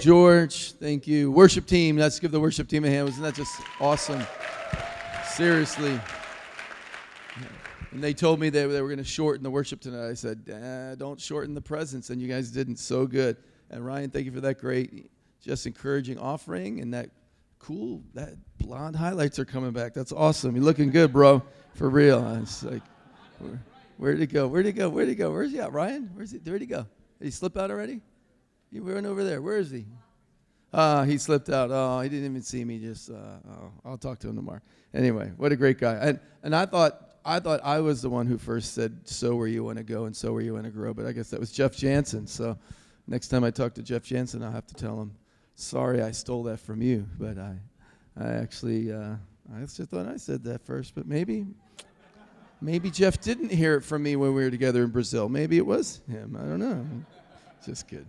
George. Thank you. Worship team. Let's give the worship team a hand. Wasn't that just awesome? Seriously. And they told me they, they were going to shorten the worship tonight. I said, eh, don't shorten the presence. And you guys didn't. So good. And Ryan, thank you for that great, just encouraging offering and that cool, that blonde highlights are coming back. That's awesome. You're looking good, bro. For real. It's like, where, where'd it go? Where'd it go? Where'd it go? Where's he at, Ryan? Where's he? Where'd he go? Did he slip out already? He went over there. Where is he? Uh, he slipped out. Oh, he didn't even see me. Just, uh, oh, I'll talk to him tomorrow. Anyway, what a great guy. And and I thought I thought I was the one who first said, "So where you want to go and so where you want to grow." But I guess that was Jeff Jansen. So next time I talk to Jeff Jansen, I'll have to tell him, "Sorry, I stole that from you." But I, I actually, uh, I just thought I said that first. But maybe, maybe Jeff didn't hear it from me when we were together in Brazil. Maybe it was him. I don't know. Just kidding.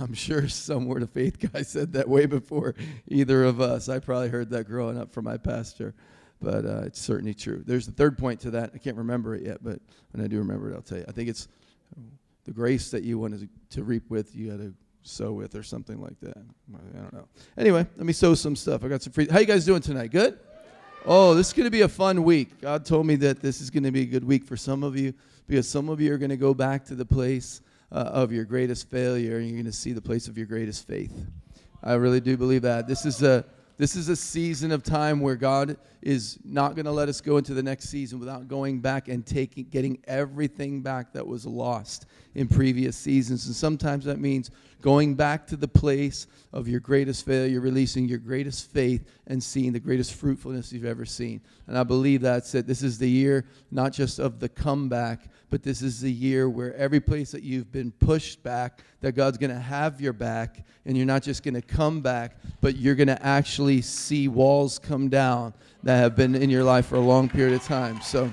I'm sure some Word of Faith guy said that way before either of us. I probably heard that growing up from my pastor, but uh, it's certainly true. There's a third point to that. I can't remember it yet, but when I do remember it, I'll tell you. I think it's the grace that you wanted to, reap with, you got to sow with, or something like that. I don't know. Anyway, let me sow some stuff. I got some free. How you guys doing tonight? Good. Oh, this is going to be a fun week. God told me that this is going to be a good week for some of you because some of you are going to go back to the place uh, of your greatest failure, and you're going to see the place of your greatest faith. I really do believe that. This is a this is a season of time where God is not going to let us go into the next season without going back and taking getting everything back that was lost in previous seasons. And sometimes that means going back to the place of your greatest failure, releasing your greatest faith, and seeing the greatest fruitfulness you've ever seen. And I believe that's it. This is the year not just of the comeback, but this is the year where every place that you've been pushed back, that God's going to have your back, and you're not just going to come back, but you're going to actually see walls come down that have been in your life for a long period of time. So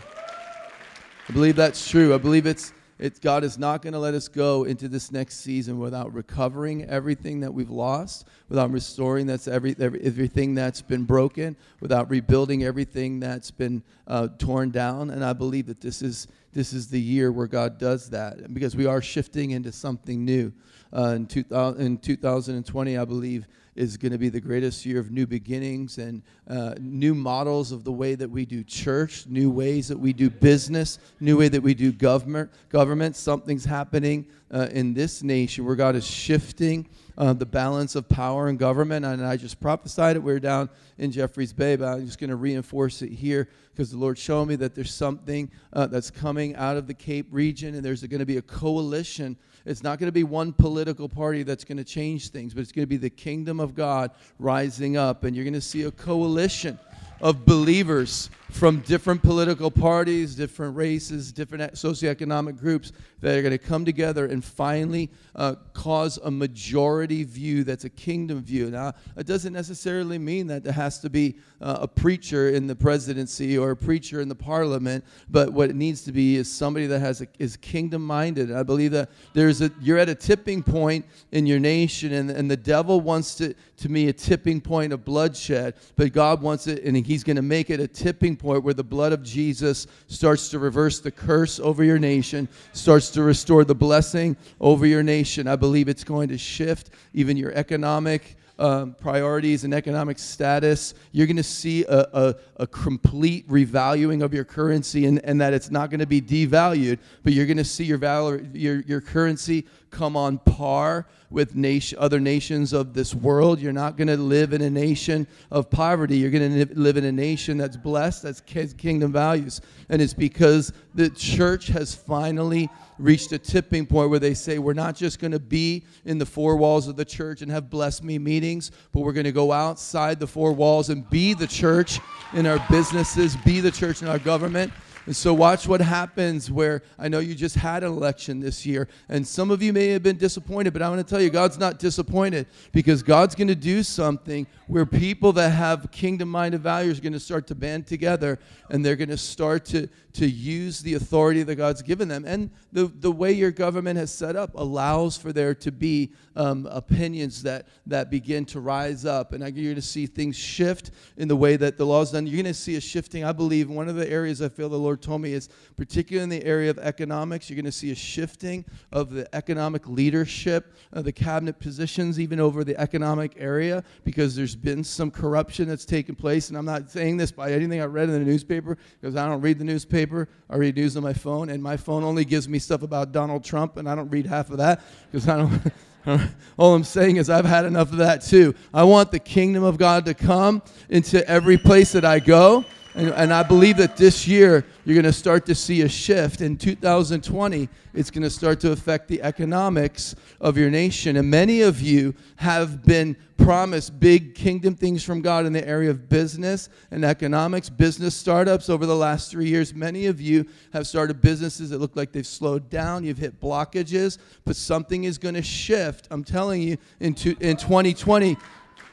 I believe that's true. I believe it's God is not going to let us go into this next season without recovering everything that we've lost, without restoring that's every, every everything that's been broken, without rebuilding everything that's been uh, torn down. And I believe that this is this is the year where God does that because we are shifting into something new. Uh, in, 2000, in 2020, I believe is going to be the greatest year of new beginnings and uh, new models of the way that we do church, new ways that we do business, new way that we do government. Government, something's happening uh, in this nation where God is shifting uh, the balance of power and government. And I just prophesied it. We are down in Jeffreys Bay, but I'm just going to reinforce it here because the Lord showed me that there's something uh, that's coming out of the Cape region, and there's going to be a coalition it's not going to be one political party that's going to change things, but it's going to be the kingdom of God rising up. And you're going to see a coalition of believers from different political parties, different races, different socioeconomic groups that are going to come together and finally uh, cause a majority view that's a kingdom view. Now, it doesn't necessarily mean that there has to be uh, a preacher in the presidency or a preacher in the parliament, but what it needs to be is somebody that has a, is kingdom minded. I believe that there's a you're at a tipping point in your nation, and, and the devil wants to to me a tipping point of bloodshed, but God wants it, and He's going to make it a tipping point where the blood of Jesus starts to reverse the curse over your nation, starts to restore the blessing over your nation. I believe it's going to shift even your economic um, priorities and economic status. You're going to see a, a, a, complete revaluing of your currency and, and that it's not going to be devalued, but you're going to see your, valor, your, your currency come on par with nation, other nations of this world. You're not going to live in a nation of poverty. You're going to live in a nation that's blessed, that's kingdom values. And it's because the church has finally reached a tipping point where they say, we're not just going to be in the four walls of the church and have bless me meetings, but we're going to go outside the four walls and be the church in our businesses, be the church in our government. And so, watch what happens where I know you just had an election this year, and some of you may have been disappointed, but I want to tell you, God's not disappointed because God's going to do something where people that have kingdom minded values are going to start to band together and they're going to start to, to use the authority that God's given them. And the, the way your government has set up allows for there to be um, opinions that, that begin to rise up. And you're going to see things shift in the way that the law is done. You're going to see a shifting, I believe, one of the areas I feel the Lord Lord told me is particularly in the area of economics, you're going to see a shifting of the economic leadership, of the cabinet positions, even over the economic area, because there's been some corruption that's taken place. And I'm not saying this by anything I read in the newspaper, because I don't read the newspaper. I read news on my phone, and my phone only gives me stuff about Donald Trump, and I don't read half of that because I don't. All I'm saying is, I've had enough of that too. I want the kingdom of God to come into every place that I go. And, and I believe that this year you're going to start to see a shift. In 2020, it's going to start to affect the economics of your nation. And many of you have been promised big kingdom things from God in the area of business and economics, business startups over the last three years. Many of you have started businesses that look like they've slowed down. You've hit blockages, but something is going to shift. I'm telling you, in, two, in 2020,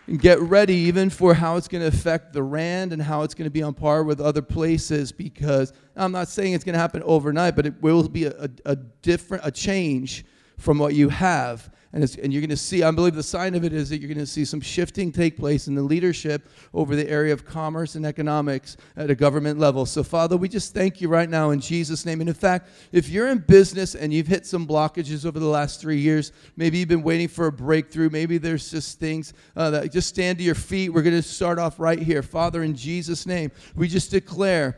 and get ready even for how it's going to affect the rand and how it's going to be on par with other places because i'm not saying it's going to happen overnight but it will be a, a, a different a change from what you have and, and you're going to see, I believe the sign of it is that you're going to see some shifting take place in the leadership over the area of commerce and economics at a government level. So, Father, we just thank you right now in Jesus' name. And in fact, if you're in business and you've hit some blockages over the last three years, maybe you've been waiting for a breakthrough, maybe there's just things uh, that just stand to your feet. We're going to start off right here. Father, in Jesus' name, we just declare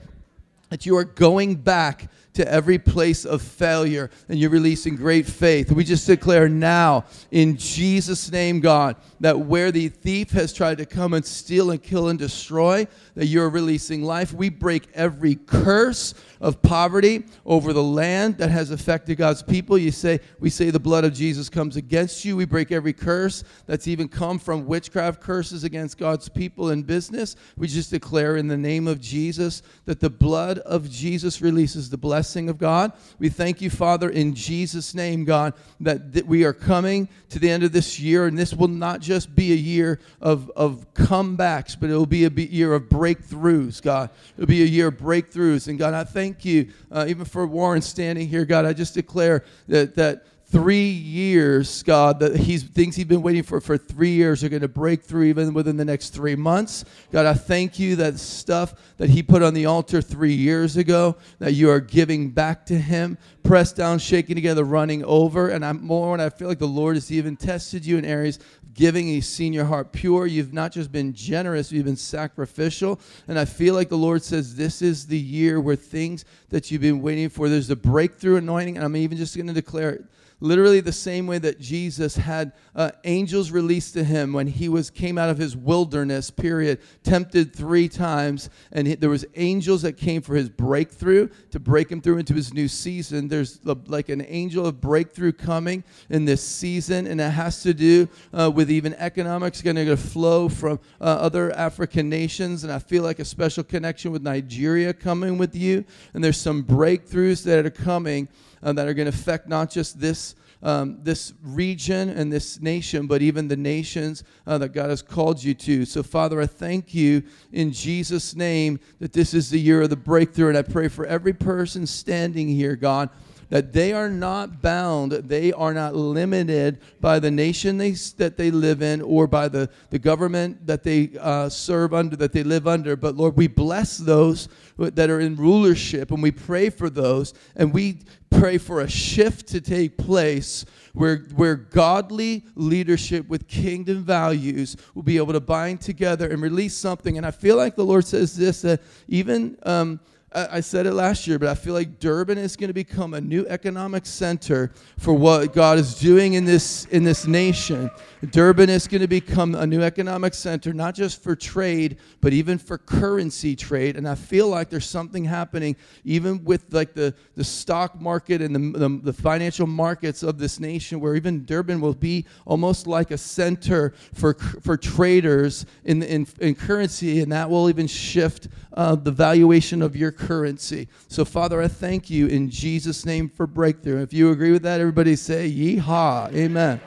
that you are going back to every place of failure and you're releasing great faith. We just declare now in Jesus' name, God, that where the thief has tried to come and steal and kill and destroy, that you're releasing life. We break every curse of poverty over the land that has affected God's people. You say, we say the blood of Jesus comes against you. We break every curse that's even come from witchcraft curses against God's people in business. We just declare in the name of Jesus that the blood of Jesus releases the blessing of God. We thank you, Father, in Jesus' name, God, that, that we are coming to the end of this year, and this will not just be a year of, of comebacks, but it will be a year of breakthroughs, God. It'll be a year of breakthroughs. And God, I thank you, uh, even for Warren standing here, God, I just declare that, that three years, God, that he's things he's been waiting for for three years are going to break through even within the next three months. God, I thank you that stuff that he put on the altar three years ago, that you are giving back to him, pressed down, shaking together, running over. And I'm more and I feel like the Lord has even tested you in areas giving. He's seen your heart pure. You've not just been generous, you've been sacrificial. And I feel like the Lord says this is the year where things that you've been waiting for, there's a breakthrough anointing. And I'm even just going to declare it literally the same way that Jesus had uh, angels released to him when he was came out of his wilderness period, tempted three times, and he, there was angels that came for his breakthrough to break him through into his new season. There's like an angel of breakthrough coming in this season, and it has to do uh, with even economics going to flow from uh, other African nations, and I feel like a special connection with Nigeria coming with you, and there's some breakthroughs that are coming uh, that are going to affect not just this um, this region and this nation, but even the nations uh, that God has called you to. So, Father, I thank you in Jesus' name that this is the year of the breakthrough. And I pray for every person standing here, God that they are not bound, they are not limited by the nation they, that they live in or by the, the government that they uh, serve under, that they live under. But Lord, we bless those that are in rulership and we pray for those and we pray for a shift to take place where, where godly leadership with kingdom values will be able to bind together and release something. And I feel like the Lord says this that even. Um, I said it last year, but I feel like Durban is going to become a new economic center for what God is doing in this in this nation. Durban is going to become a new economic center, not just for trade, but even for currency trade. And I feel like there's something happening, even with like the, the stock market and the, the, the financial markets of this nation, where even Durban will be almost like a center for for traders in in, in currency, and that will even shift uh, the valuation of your currency. So, Father, I thank you in Jesus' name for breakthrough. If you agree with that, everybody say, Yeehaw. Amen.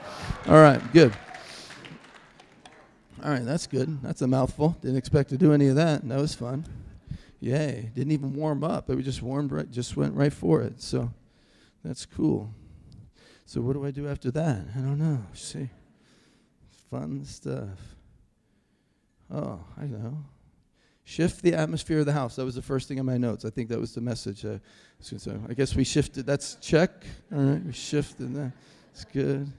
All right, good. All right, that's good. That's a mouthful. Didn't expect to do any of that. That was fun. Yay. Didn't even warm up. It just warmed right, just went right for it. So that's cool. So what do I do after that? I don't know. See. Fun stuff. Oh, I know shift the atmosphere of the house. That was the first thing in my notes. I think that was the message. Uh, so I guess we shifted. That's check. All right, we shifted that. It's good.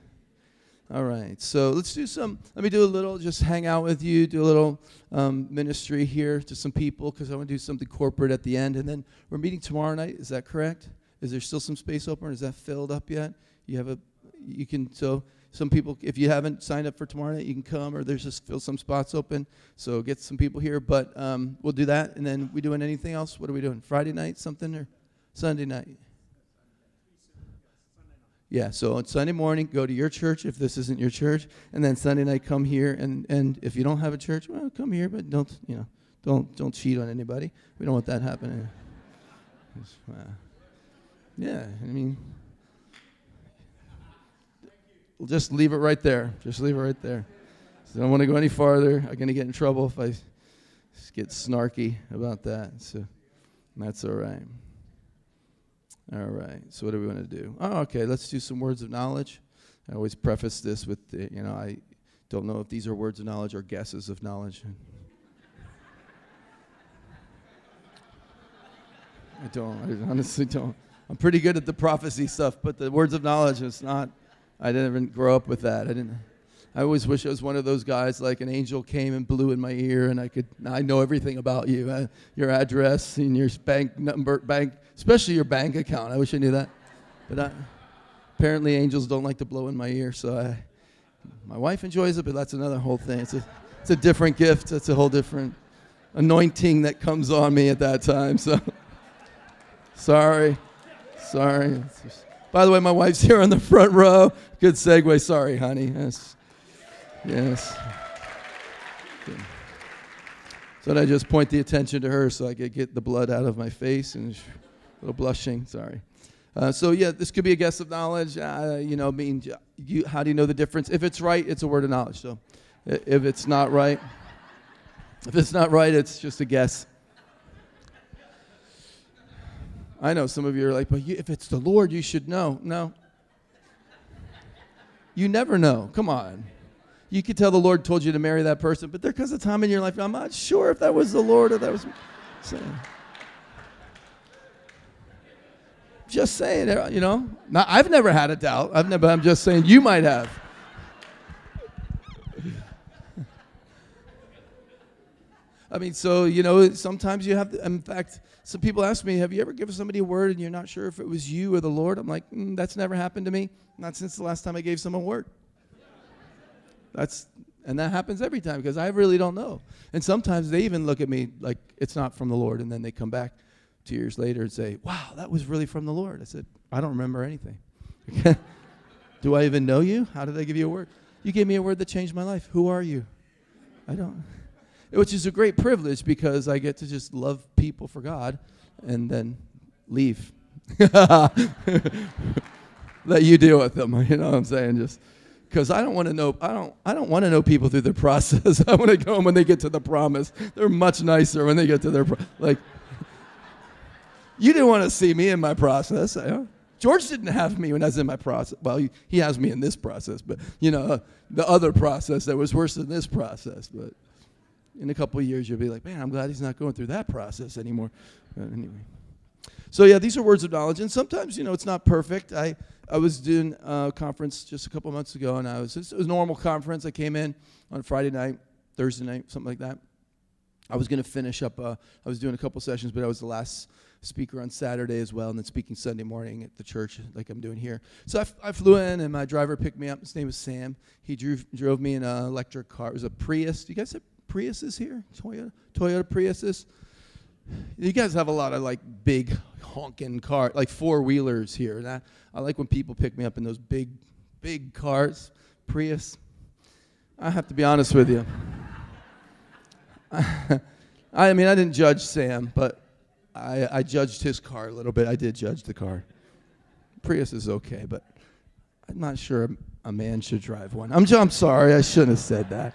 All right, so let's do some. Let me do a little, just hang out with you, do a little um, ministry here to some people because I want to do something corporate at the end. And then we're meeting tomorrow night. Is that correct? Is there still some space open? Is that filled up yet? You have a, you can, so some people, if you haven't signed up for tomorrow night, you can come or there's just still some spots open. So get some people here. But um, we'll do that. And then we doing anything else? What are we doing? Friday night, something or Sunday night? Yeah, so on Sunday morning, go to your church if this isn't your church, and then Sunday night come here. And, and if you don't have a church, well, come here, but don't you know, don't don't cheat on anybody. We don't want that happening. Uh, yeah, I mean, we'll just leave it right there. Just leave it right there. So I don't want to go any farther. I'm gonna get in trouble if I get snarky about that. So that's all right. All right. So what do we want to do? Oh, okay. Let's do some words of knowledge. I always preface this with, the, you know, I don't know if these are words of knowledge or guesses of knowledge. I don't. I honestly don't. I'm pretty good at the prophecy stuff, but the words of knowledge is not. I didn't even grow up with that. I didn't. I always wish I was one of those guys like an angel came and blew in my ear and I could I know everything about you, uh, your address and your bank number, bank, especially your bank account. I wish I knew that, but I, apparently angels don't like to blow in my ear, so I, my wife enjoys it, but that's another whole thing. It's a it's a different gift. It's a whole different anointing that comes on me at that time. So sorry, sorry. By the way, my wife's here on the front row. Good segue. Sorry, honey. That's, Yes. So I just point the attention to her so I could get the blood out of my face and a little blushing. Sorry. Uh, so yeah, this could be a guess of knowledge. Uh, you know, mean, you, how do you know the difference? If it's right, it's a word of knowledge. So, if it's not right, if it's not right, it's just a guess. I know some of you are like, but you, if it's the Lord, you should know. No. You never know. Come on you could tell the Lord told you to marry that person, but there comes a time in your life I'm not sure if that was the Lord or that was. So, just saying, you know. Now, I've never had a doubt. I've never. I'm just saying you might have. I mean, so you know, sometimes you have. To, in fact, some people ask me, "Have you ever given somebody a word and you're not sure if it was you or the Lord?" I'm like, mm, "That's never happened to me. Not since the last time I gave someone a word." That's and that happens every time because I really don't know. And sometimes they even look at me like it's not from the Lord, and then they come back two years later and say, "Wow, that was really from the Lord." I said, "I don't remember anything. Do I even know you? How did I give you a word? You gave me a word that changed my life. Who are you? I don't." Which is a great privilege because I get to just love people for God, and then leave. Let you deal with them. You know what I'm saying? Just because I don't want to know. I don't. I don't want to know people through their process. I want to go when they get to the promise. They're much nicer when they get to their pro- like. You didn't want to see me in my process. Eh? George didn't have me when I was in my process. Well, he, he has me in this process, but you know uh, the other process that was worse than this process. But in a couple years, you'll be like, man, I'm glad he's not going through that process anymore. But anyway. So yeah, these are words of knowledge, and sometimes you know it's not perfect. I I was doing a conference just a couple months ago, and I was it was a normal conference. I came in on Friday night, Thursday night, something like that. I was going to finish up. Uh, I was doing a couple sessions, but I was the last speaker on Saturday as well, and then speaking Sunday morning at the church, like I'm doing here. So I, f- I flew in, and my driver picked me up. His name was Sam. He drove drove me in an electric car. It was a Prius. Do you guys have Priuses here? Toyota Toyota Priuses. You guys have a lot of like big honking car, like four wheelers here. And I, I like when people pick me up in those big, big cars, Prius. I have to be honest with you. I mean, I didn't judge Sam, but I, I judged his car a little bit. I did judge the car. Prius is okay, but I'm not sure a man should drive one. I'm, I'm sorry, I shouldn't have said that.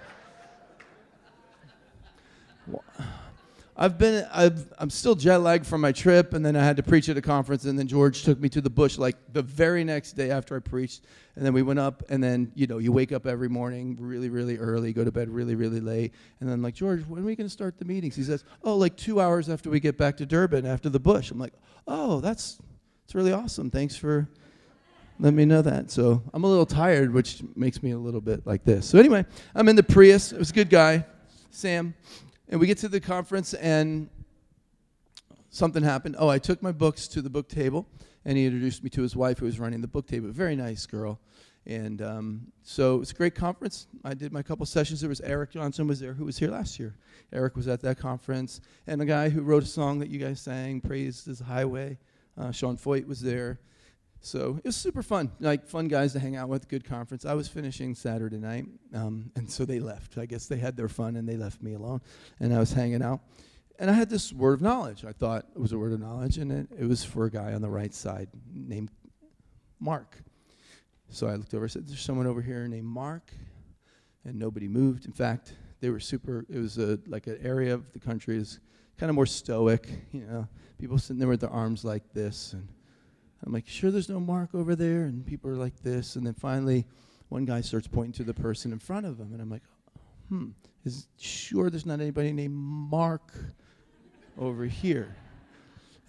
I've been, I've, I'm still jet lagged from my trip, and then I had to preach at a conference, and then George took me to the bush like the very next day after I preached, and then we went up, and then you know you wake up every morning really, really early, go to bed really, really late, and then like George, when are we to start the meetings? He says, oh, like two hours after we get back to Durban, after the bush. I'm like, oh, that's, it's really awesome. Thanks for let me know that. So I'm a little tired, which makes me a little bit like this. So anyway, I'm in the Prius. It was a good guy, Sam. And we get to the conference, and something happened. Oh, I took my books to the book table, and he introduced me to his wife, who was running the book table. Very nice girl. And um, so it was a great conference. I did my couple sessions. There was Eric Johnson was there, who was here last year. Eric was at that conference, and the guy who wrote a song that you guys sang, "Praise Is the Highway." Uh, Sean Feucht was there. So it was super fun, like fun guys to hang out with, good conference. I was finishing Saturday night, um, and so they left. I guess they had their fun and they left me alone, and I was hanging out. And I had this word of knowledge. I thought it was a word of knowledge, and it, it was for a guy on the right side named Mark. So I looked over and said, There's someone over here named Mark, and nobody moved. In fact, they were super, it was a, like an area of the country is kind of more stoic, you know, people sitting there with their arms like this, and I'm like, sure, there's no mark over there. And people are like this. And then finally, one guy starts pointing to the person in front of him. And I'm like, hmm, is sure there's not anybody named Mark over here?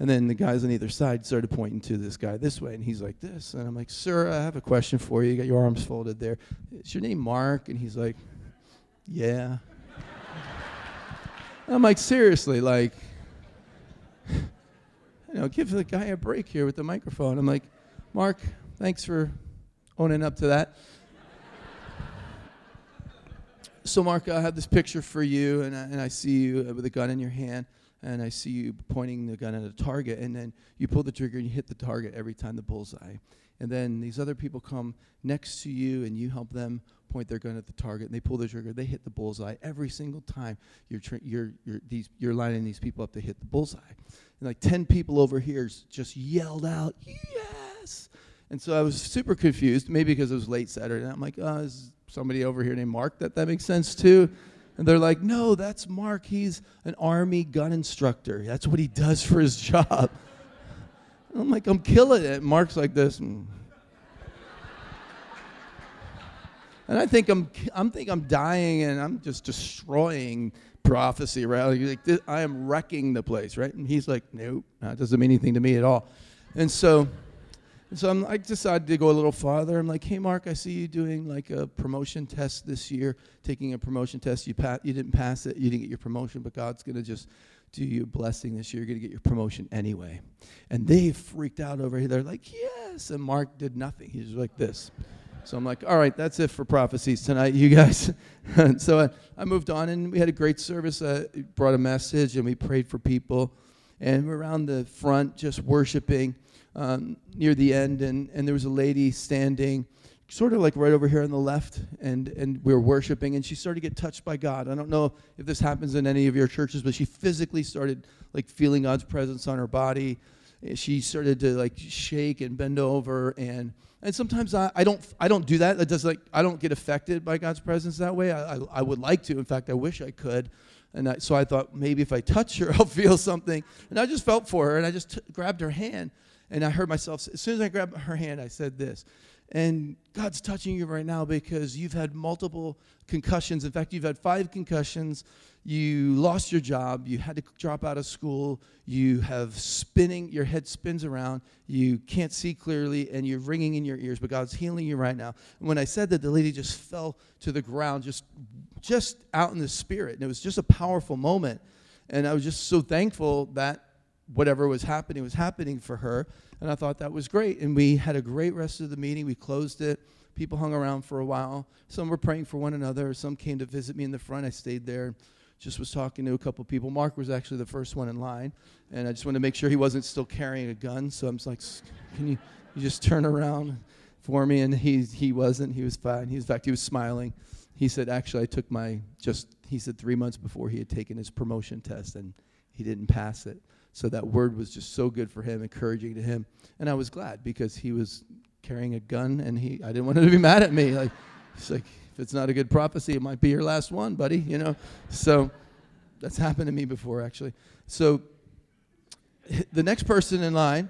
And then the guys on either side started pointing to this guy this way, and he's like this. And I'm like, Sir, I have a question for you. You got your arms folded there. Is your name Mark? And he's like, Yeah. I'm like, Seriously, like, know, give the guy a break here with the microphone. I'm like, Mark, thanks for owning up to that. so, Mark, I have this picture for you, and I, and I see you uh, with a gun in your hand, and I see you pointing the gun at a target, and then you pull the trigger and you hit the target every time the bullseye. And then these other people come next to you, and you help them point their gun at the target, and they pull the trigger. They hit the bullseye every single time. You're, you're, you're, these, you're lining these people up to hit the bullseye and like 10 people over here just yelled out, yes. And so I was super confused, maybe because it was late Saturday. I'm like, oh, is somebody over here named Mark that that makes sense too? And they're like, no, that's Mark. He's an Army gun instructor. That's what he does for his job. I'm like, I'm killing it. Mark's like this. And, and I think I'm, I'm think I'm dying and I'm just destroying prophecy, right? Like, I am wrecking the place, right? And he's like, nope, that doesn't mean anything to me at all. And so, so I'm, I decided to go a little farther. I'm like, hey, Mark, I see you doing like a promotion test this year, taking a promotion test. You, pa- you didn't pass it, you didn't get your promotion, but God's going to just do you a blessing this year. You're going to get your promotion anyway. And they freaked out over here. They're like, yes. And Mark did nothing. He's like this. So I'm like, all right, that's it for prophecies tonight, you guys. so I, I, moved on, and we had a great service. I brought a message, and we prayed for people. And we're around the front just worshiping um, near the end, and, and there was a lady standing sort of like right over here on the left, and, and we were worshiping, and she started to get touched by God. I don't know if this happens in any of your churches, but she physically started like feeling God's presence on her body. She started to like shake and bend over, and and sometimes I, I don't I don't do that. That does like I don't get affected by God's presence that way. I, I, I would like to. In fact, I wish I could. And I, so I thought maybe if I touch her, I'll feel something. And I just felt for her, and I just t- grabbed her hand, and I heard myself. As soon as I grabbed her hand, I said this. And God's touching you right now because you've had multiple concussions. In fact, you've had five concussions you lost your job, you had to drop out of school, you have spinning, your head spins around, you can't see clearly, and you're ringing in your ears, but God's healing you right now. And when I said that, the lady just fell to the ground, just, just out in the spirit. And it was just a powerful moment. And I was just so thankful that whatever was happening was happening for her. And I thought that was great. And we had a great rest of the meeting. We closed it. People hung around for a while. Some were praying for one another. Some came to visit me in the front. I stayed there just was talking to a couple people. Mark was actually the first one in line, and I just wanted to make sure he wasn't still carrying a gun. So I'm just like, can you, you just turn around for me? And he he wasn't. He was fine. He in fact, he was smiling. He said, actually, I took my just. He said three months before he had taken his promotion test, and he didn't pass it. So that word was just so good for him, encouraging to him, and I was glad because he was carrying a gun, and he I didn't want him to be mad at me. Like, it's like if it's not a good prophecy, it might be your last one, buddy, you know? So, That's happened to me before, actually. So the next person in line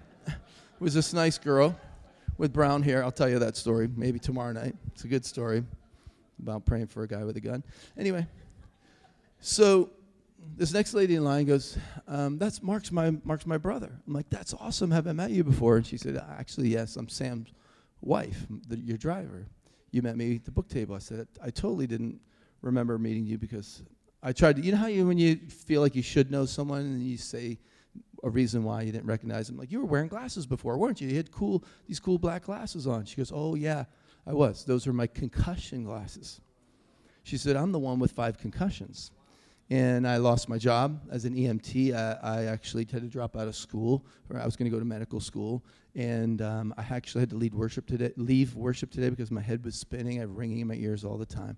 was this nice girl with brown hair. I'll tell you that story maybe tomorrow night. It's a good story about praying for a guy with a gun. Anyway, so this next lady in line goes, um, "That's Mark's my Mark's my brother." I'm like, "That's awesome. Have I met you before?" And she said, "Actually, yes. I'm Sam's wife, the, your driver. You met me at the book table." I said, "I totally didn't remember meeting you because I tried to. You know how you when you feel like you should know someone and you say." a reason why you didn't recognize them. Like you were wearing glasses before, weren't you? You had cool these cool black glasses on. She goes, "Oh yeah, I was. Those are my concussion glasses." She said, "I'm the one with five concussions." And I lost my job as an EMT. I, I actually had to drop out of school, I was going to go to medical school, and um, I actually had to lead worship today, leave worship today because my head was spinning. I have ringing in my ears all the time.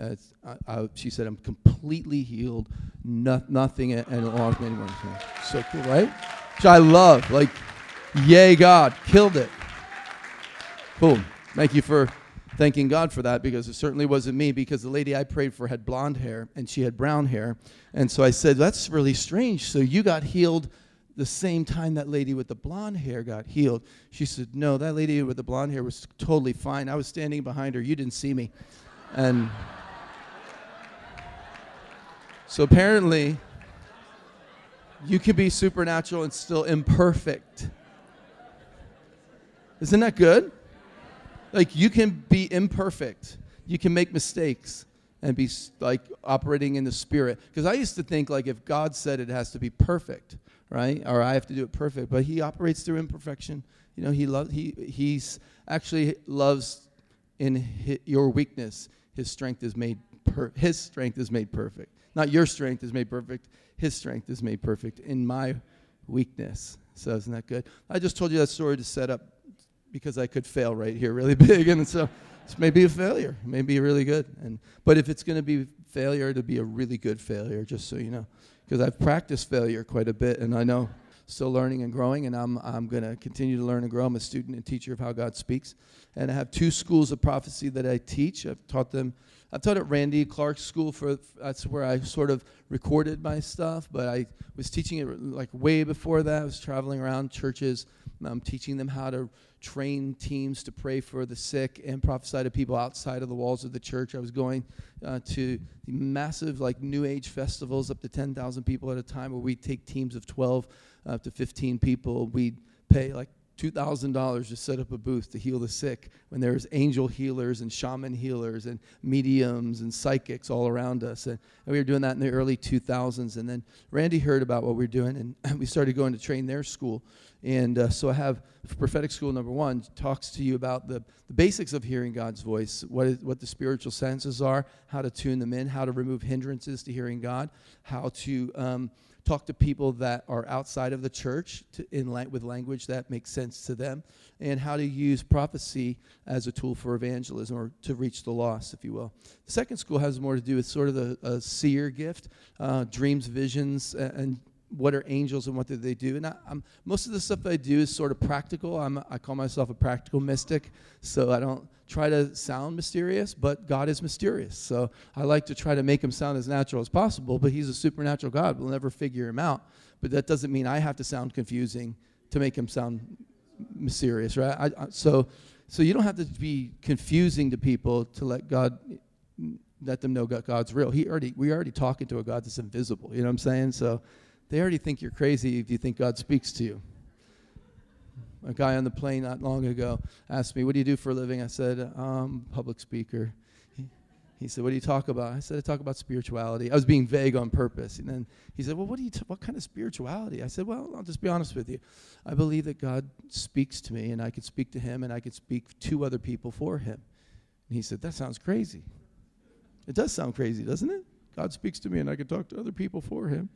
Uh, I, I, she said, "I'm completely healed. No, nothing along with anyone." So cool, right? Which I love. Like, yay, God, killed it. Boom. Thank you for thanking God for that because it certainly wasn't me because the lady I prayed for had blonde hair and she had brown hair. And so I said, That's really strange. So you got healed the same time that lady with the blonde hair got healed. She said, No, that lady with the blonde hair was totally fine. I was standing behind her. You didn't see me. And so apparently, you can be supernatural and still imperfect. Isn't that good? Like you can be imperfect. You can make mistakes and be like operating in the spirit. Because i used to think like if god said it has to be perfect right? Or i have to do it perfect. But he operates through imperfection. You know he loves he he's actually loves in his, your weakness. His strength is made per, his strength is made perfect. Not your strength is made perfect. His strength is made perfect in my weakness. So isn't that good? I just told you that story to set up because I could fail right here really big. And so this may be a failure, it may be really good. And, but if it's going to be failure, to be a really good failure, just so you know. Because I've practiced failure quite a bit, and I know still learning and growing, and I'm, I'm going to continue to learn and grow. I'm a student and teacher of how God speaks. And I have two schools of prophecy that I teach. I've taught them, I've taught at Randy Clark's school for, that's where I sort of recorded my stuff, but I was teaching it like way before that. I was traveling around churches, I'm teaching them how to train teams to pray for the sick and prophesy to people outside of the walls of the church. I was going uh, to massive like New Age festivals, up to 10,000 people at a time, where we take teams of 12 up uh, to 15 people. We'd pay like $2,000 to set up a booth to heal the sick when there's angel healers and shaman healers and mediums and psychics all around us. And, and, we were doing that in the early 2000s. And then Randy heard about what we were doing, and we started going to train their school. And uh, so I have prophetic school number one talks to you about the, the basics of hearing God's voice, what, is, what the spiritual senses are, how to tune them in, how to remove hindrances to hearing God, how to um, talk to people that are outside of the church to, in la- with language that makes sense to them, and how to use prophecy as a tool for evangelism or to reach the lost, if you will. The second school has more to do with sort of the seer gift, uh, dreams, visions, and what are angels and what do they do? And I, am most of the stuff I do is sort of practical. I'm, I call myself a practical mystic, so I don't try to sound mysterious, but God is mysterious. So I like to try to make him sound as natural as possible, but he's a supernatural God. We'll never figure him out. But that doesn't mean I have to sound confusing to make him sound mysterious, right? I, I, so, so you don't have to be confusing to people to let God let them know God's real. He already we already talking to a God that's invisible. You know what I'm saying? So they already think you're crazy if you think God speaks to you. A guy on the plane not long ago asked me, What do you do for a living? I said, um, Public speaker. He, said, What do you talk about? I said, I talk about spirituality. I was being vague on purpose. And then he said, Well, what, do you t- what kind of spirituality? I said, Well, I'll just be honest with you. I believe that God speaks to me, and I could speak to him, and I could speak to other people for him. And he said, That sounds crazy. It does sound crazy, doesn't it? God speaks to me, and I can talk to other people for him.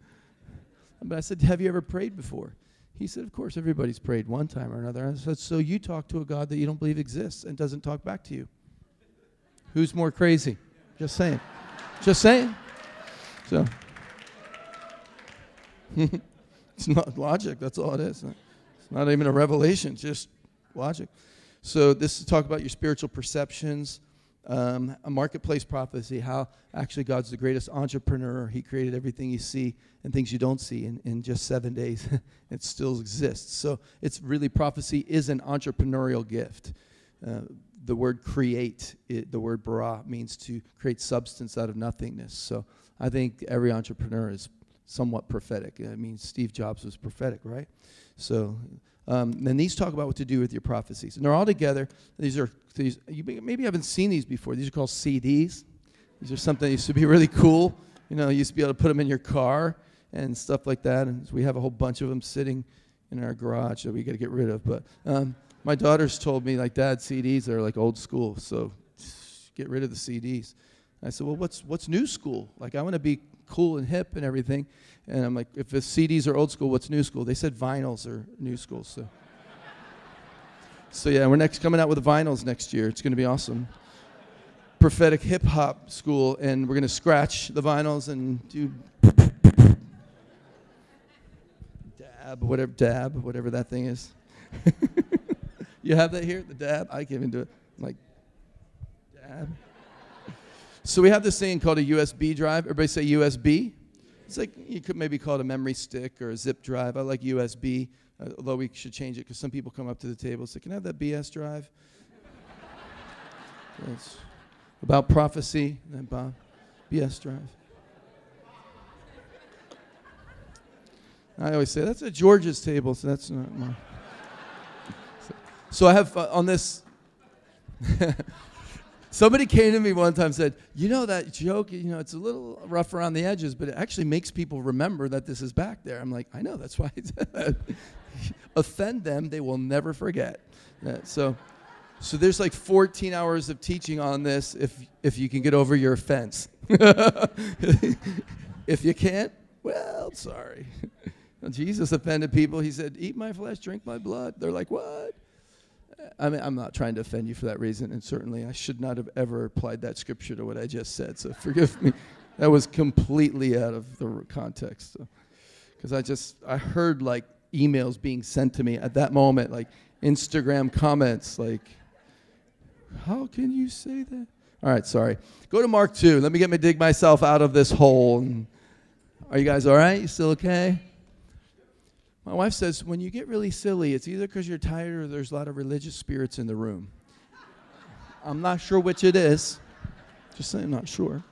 But I said, Have you ever prayed before? He said, Of course, everybody's prayed one time or another. I said, So you talk to a God that you don't believe exists and doesn't talk back to you. Who's more crazy? Just saying. Just saying. So, it's not logic. That's all it is. It's not even a revelation, just logic. So, this is talk about your spiritual perceptions um, a marketplace prophecy, how actually God's the greatest entrepreneur. He created everything you see and things you don't see in, in just seven days. it still exists. So it's really prophecy is an entrepreneurial gift. Uh, the word create, it, the word bara, means to create substance out of nothingness. So I think every entrepreneur is somewhat prophetic. I mean, Steve Jobs was prophetic, right? So um, and these talk about what to do with your prophecies. And they're all together. These are these. You maybe haven't seen these before. These are called CDs. These are something that used to be really cool. You know, you used to be able to put them in your car and stuff like that. And we have a whole bunch of them sitting in our garage that we got to get rid of. But um, my daughters told me, like, Dad, CDs are like old school, so get rid of the CDs. I said, well, what's what's new school? Like, I want to be cool and hip and everything. And I'm like, if the CDs are old school, what's new school? They said vinyls are new school. So, so yeah, we're next coming out with the vinyls next year. It's going to be awesome. Prophetic hip hop school, and we're going to scratch the vinyls and do dab, whatever dab, whatever that thing is. you have that here, the dab. I can't even do it. I'm like dab. So we have this thing called a USB drive. Everybody say USB. It's like you could maybe call it a memory stick or a zip drive. I like USB, uh, although we should change it because some people come up to the table and say, Can I have that BS drive? it's about prophecy and about BS drive. I always say, That's at George's table, so that's not my. so I have uh, on this. Somebody came to me one time and said, You know, that joke, you know, it's a little rough around the edges, but it actually makes people remember that this is back there. I'm like, I know, that's why Offend them, they will never forget. Yeah, so, so there's like 14 hours of teaching on this if, if you can get over your offense. if you can't, well, sorry. Jesus offended people. He said, Eat my flesh, drink my blood. They're like, What? I mean, I'm not trying to offend you for that reason, and certainly I should not have ever applied that scripture to what I just said. So forgive me. That was completely out of the context. Because so. I just I heard like emails being sent to me at that moment, like Instagram comments, like, "How can you say that?" All right, sorry. Go to Mark two. Let me get me dig myself out of this hole. And are you guys all right? You still okay? My wife says, when you get really silly, it's either because you're tired or there's a lot of religious spirits in the room. I'm not sure which it is. Just saying, I'm not sure.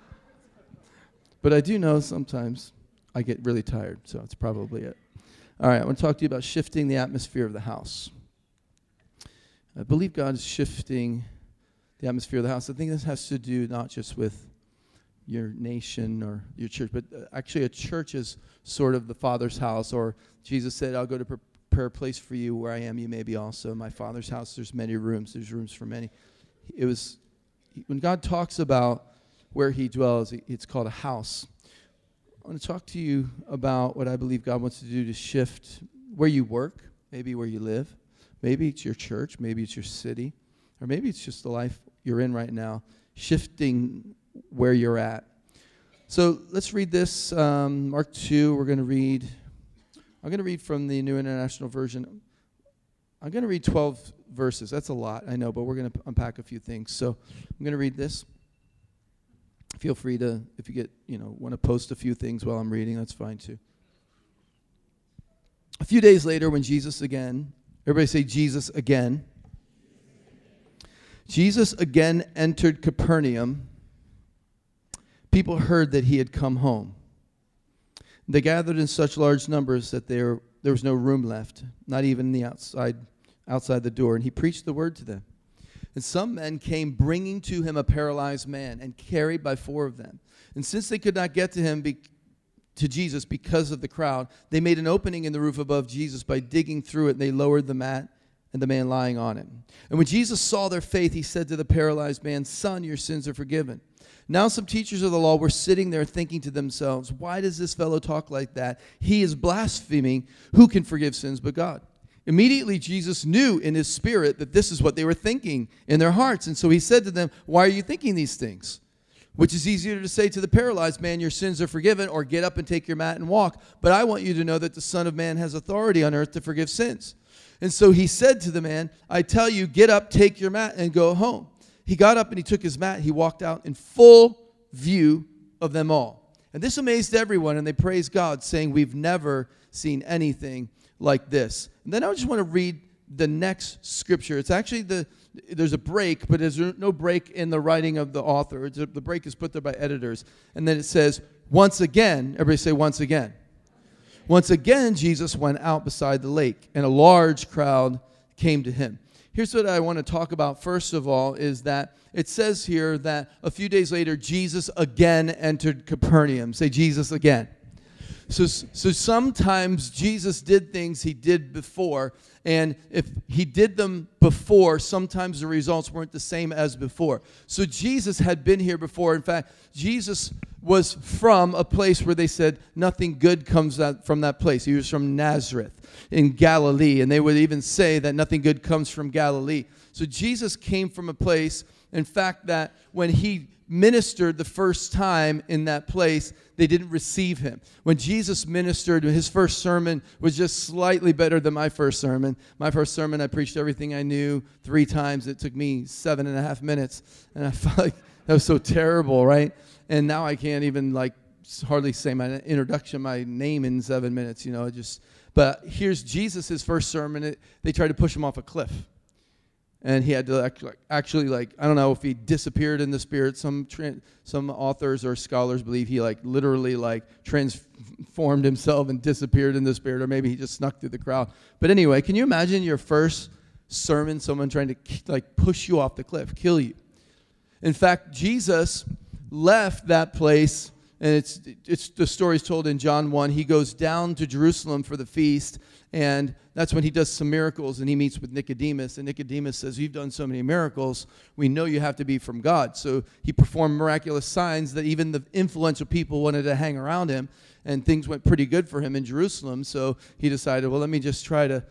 But I do know sometimes I get really tired, so it's probably it. All right, I want to talk to you about shifting the atmosphere of the house. I believe God is shifting the atmosphere of the house. I think this has to do not just with your nation or your church, but uh, actually a church is sort of the Father's house. Or Jesus said, I'll go to prepare a place for you where I am, you may be also. In my Father's house, there's many rooms, there's rooms for many. It was, when God talks about where he dwells, it's called a house. I want to talk to you about what I believe God wants to do to shift where you work, maybe where you live. Maybe it's your church, maybe it's your city, or maybe it's just the life you're in right now, shifting where you're at. So let's read this. Um, Mark 2, we're going to read. I'm going to read from the New International Version. I'm going to read 12 verses. That's a lot, I know, but we're going to unpack a few things. So I'm going to read this. Feel free to, if you get, you know, want to post a few things while I'm reading, that's fine too. A few days later, when Jesus again, everybody say Jesus again. Jesus again entered Capernaum people heard that he had come home. They gathered in such large numbers that there, there was no room left, not even the outside, outside the door, and he preached the word to them. And some men came bringing to him a paralyzed man and carried by four of them. And since they could not get to him, be, to Jesus because of the crowd, they made an opening in the roof above Jesus by digging through it, and they lowered the mat and the man lying on it. And when Jesus saw their faith, he said to the paralyzed man, Son, your sins are forgiven. Now, some teachers of the law were sitting there thinking to themselves, Why does this fellow talk like that? He is blaspheming. Who can forgive sins but God? Immediately, Jesus knew in his spirit that this is what they were thinking in their hearts. And so he said to them, Why are you thinking these things? Which is easier to say to the paralyzed man, Your sins are forgiven, or get up and take your mat and walk. But I want you to know that the Son of Man has authority on earth to forgive sins. And so he said to the man, I tell you, get up, take your mat, and go home. He got up and he took his mat. He walked out in full view of them all. And this amazed everyone, and they praised God, saying, We've never seen anything like this. And then I just want to read the next scripture. It's actually the there's a break, but there's no break in the writing of the author. A, the break is put there by editors. And then it says, once again, everybody say once again. Once again, Jesus went out beside the lake, and a large crowd came to him. Here's what I want to talk about first of all is that it says here that a few days later, Jesus again entered Capernaum. Say Jesus again. So, so sometimes Jesus did things he did before, and if he did them before, sometimes the results weren't the same as before. So Jesus had been here before. In fact, Jesus was from a place where they said nothing good comes from that place. He was from Nazareth in Galilee, and they would even say that nothing good comes from Galilee. So Jesus came from a place, in fact, that when he ministered the first time in that place, they didn't receive him. When Jesus ministered, his first sermon was just slightly better than my first sermon. My first sermon, I preached everything I knew three times. It took me seven and a half minutes, and I felt like that was so terrible, right? And now I can't even like hardly say my introduction, my name in seven minutes. You know, just. But here's Jesus' first sermon. It, they tried to push him off a cliff and he had to actually, actually like I don't know if he disappeared in the spirit. Some tra- some authors or scholars believe he like literally like transformed himself and disappeared in the spirit, or maybe he just snuck through the crowd. But anyway, can you imagine your first sermon, someone trying to like push you off the cliff, kill you? In fact, Jesus left that place and it's it's the story is told in John 1 he goes down to Jerusalem for the feast and that's when he does some miracles and he meets with Nicodemus. And Nicodemus says, You've done so many miracles. We know you have to be from God. So he performed miraculous signs that even the influential people wanted to hang around him. And things went pretty good for him in Jerusalem. So he decided, Well, let me just try to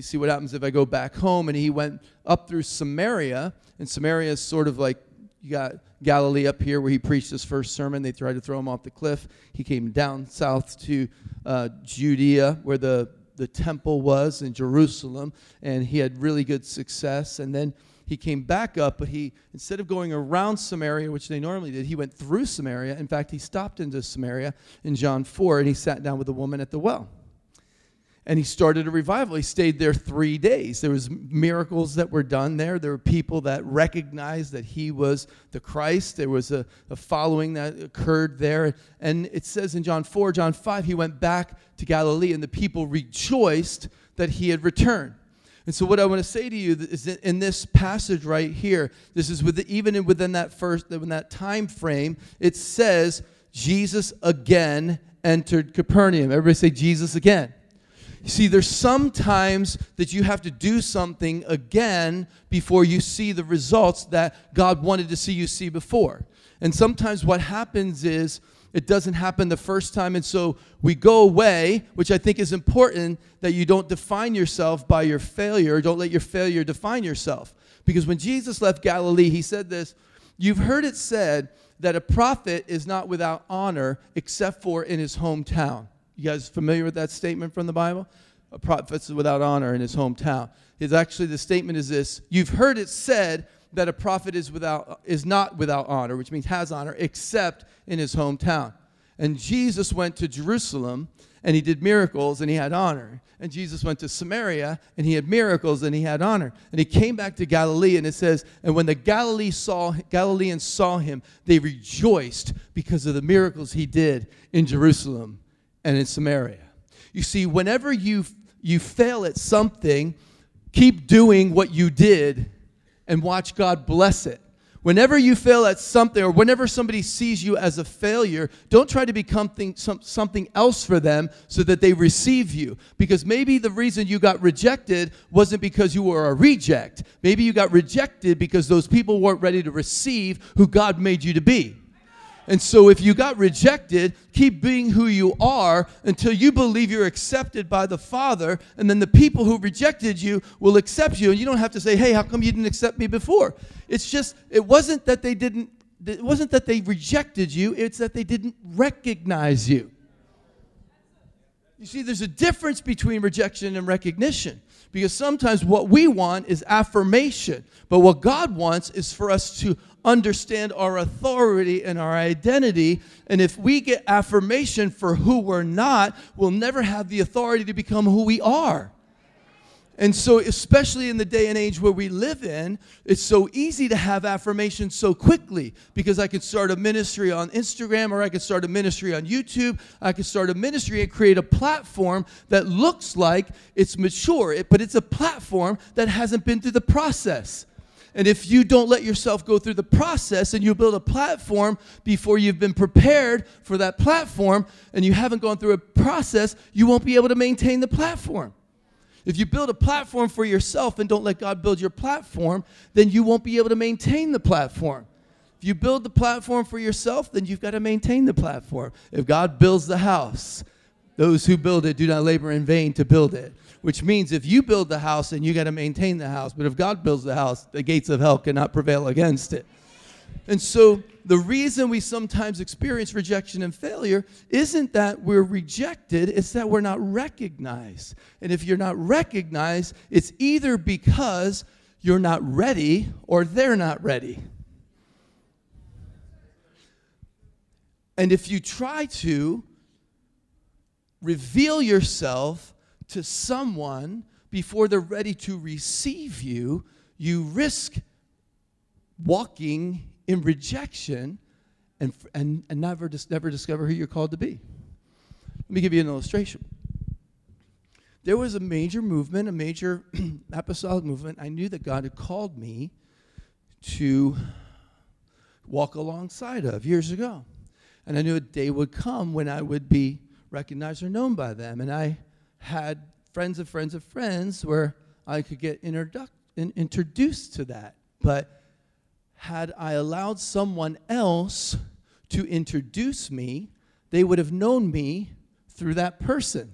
see what happens if I go back home. And he went up through Samaria. And Samaria is sort of like you got Galilee up here where he preached his first sermon. They tried to throw him off the cliff. He came down south to uh, Judea where the the temple was in Jerusalem, and he had really good success. And then he came back up, but he, instead of going around Samaria, which they normally did, he went through Samaria. In fact, he stopped into Samaria in John 4, and he sat down with a woman at the well and he started a revival. He stayed there three days. There was miracles that were done there. There were people that recognized that he was the Christ. There was a, a, following that occurred there. And it says in John 4, John 5, he went back to Galilee, and the people rejoiced that he had returned. And so, what I want to say to you is that in this passage right here, this is with the, even within that first, in that time frame, it says Jesus again entered Capernaum. Everybody say Jesus again. See, there's sometimes that you have to do something again before you see the results that God wanted to see you see before. And sometimes what happens is it doesn't happen the first time, and so we go away, which I think is important that you don't define yourself by your failure. Don't let your failure define yourself. Because when Jesus left Galilee, he said this You've heard it said that a prophet is not without honor except for in his hometown. You guys familiar with that statement from the Bible? A prophet is without honor in his hometown. Is actually the statement is this: You've heard it said that a prophet is without is not without honor, which means has honor, except in his hometown. And Jesus went to Jerusalem and he did miracles and he had honor. And Jesus went to Samaria and he had miracles and he had honor. And he came back to Galilee and it says, and when the Galilee saw, Galileans saw him, they rejoiced because of the miracles he did in Jerusalem and in Samaria. You see, whenever you, you fail at something, keep doing what you did and watch God bless it. Whenever you fail at something, or whenever somebody sees you as a failure, don't try to become thing, some, something else for them so that they receive you. Because maybe the reason you got rejected wasn't because you were a reject. Maybe you got rejected because those people weren't ready to receive who God made you to be. And so, if you got rejected, keep being who you are until you believe you're accepted by the Father. And then the people who rejected you will accept you. And you don't have to say, hey, how come you didn't accept me before? It's just, it wasn't that they didn't, it wasn't that they rejected you, it's that they didn't recognize you. You see, there's a difference between rejection and recognition because sometimes what we want is affirmation, but what God wants is for us to understand our authority and our identity. And if we get affirmation for who we're not, we'll never have the authority to become who we are. And so, especially in the day and age where we live in, it's so easy to have affirmation so quickly because I could start a ministry on Instagram or I could start a ministry on YouTube. I could start a ministry and create a platform that looks like it's mature, but it's a platform that hasn't been through the process. And if you don't let yourself go through the process and you build a platform before you've been prepared for that platform and you haven't gone through a process, you won't be able to maintain the platform. If you build a platform for yourself and don't let God build your platform, then you won't be able to maintain the platform. If you build the platform for yourself, then you've got to maintain the platform. If God builds the house, those who build it do not labor in vain to build it. Which means if you build the house, then you got to maintain the house. But if God builds the house, the gates of hell cannot prevail against it. And so the reason we sometimes experience rejection and failure isn't that we're rejected, it's that we're not recognized. And if you're not recognized, it's either because you're not ready or they're not ready. And if you try to reveal yourself to someone before they're ready to receive you, you risk walking in rejection and, and, and never, never discover who you're called to be. Let me give you an illustration. There was a major movement, a major apostolic movement. I knew that God had called me to walk alongside of years ago. And I knew a day would come when I would be recognized or known by them. And I had friends of friends of friends where I could get introduc- in, introduced to that. But had I allowed someone else to introduce me, they would have known me through that person.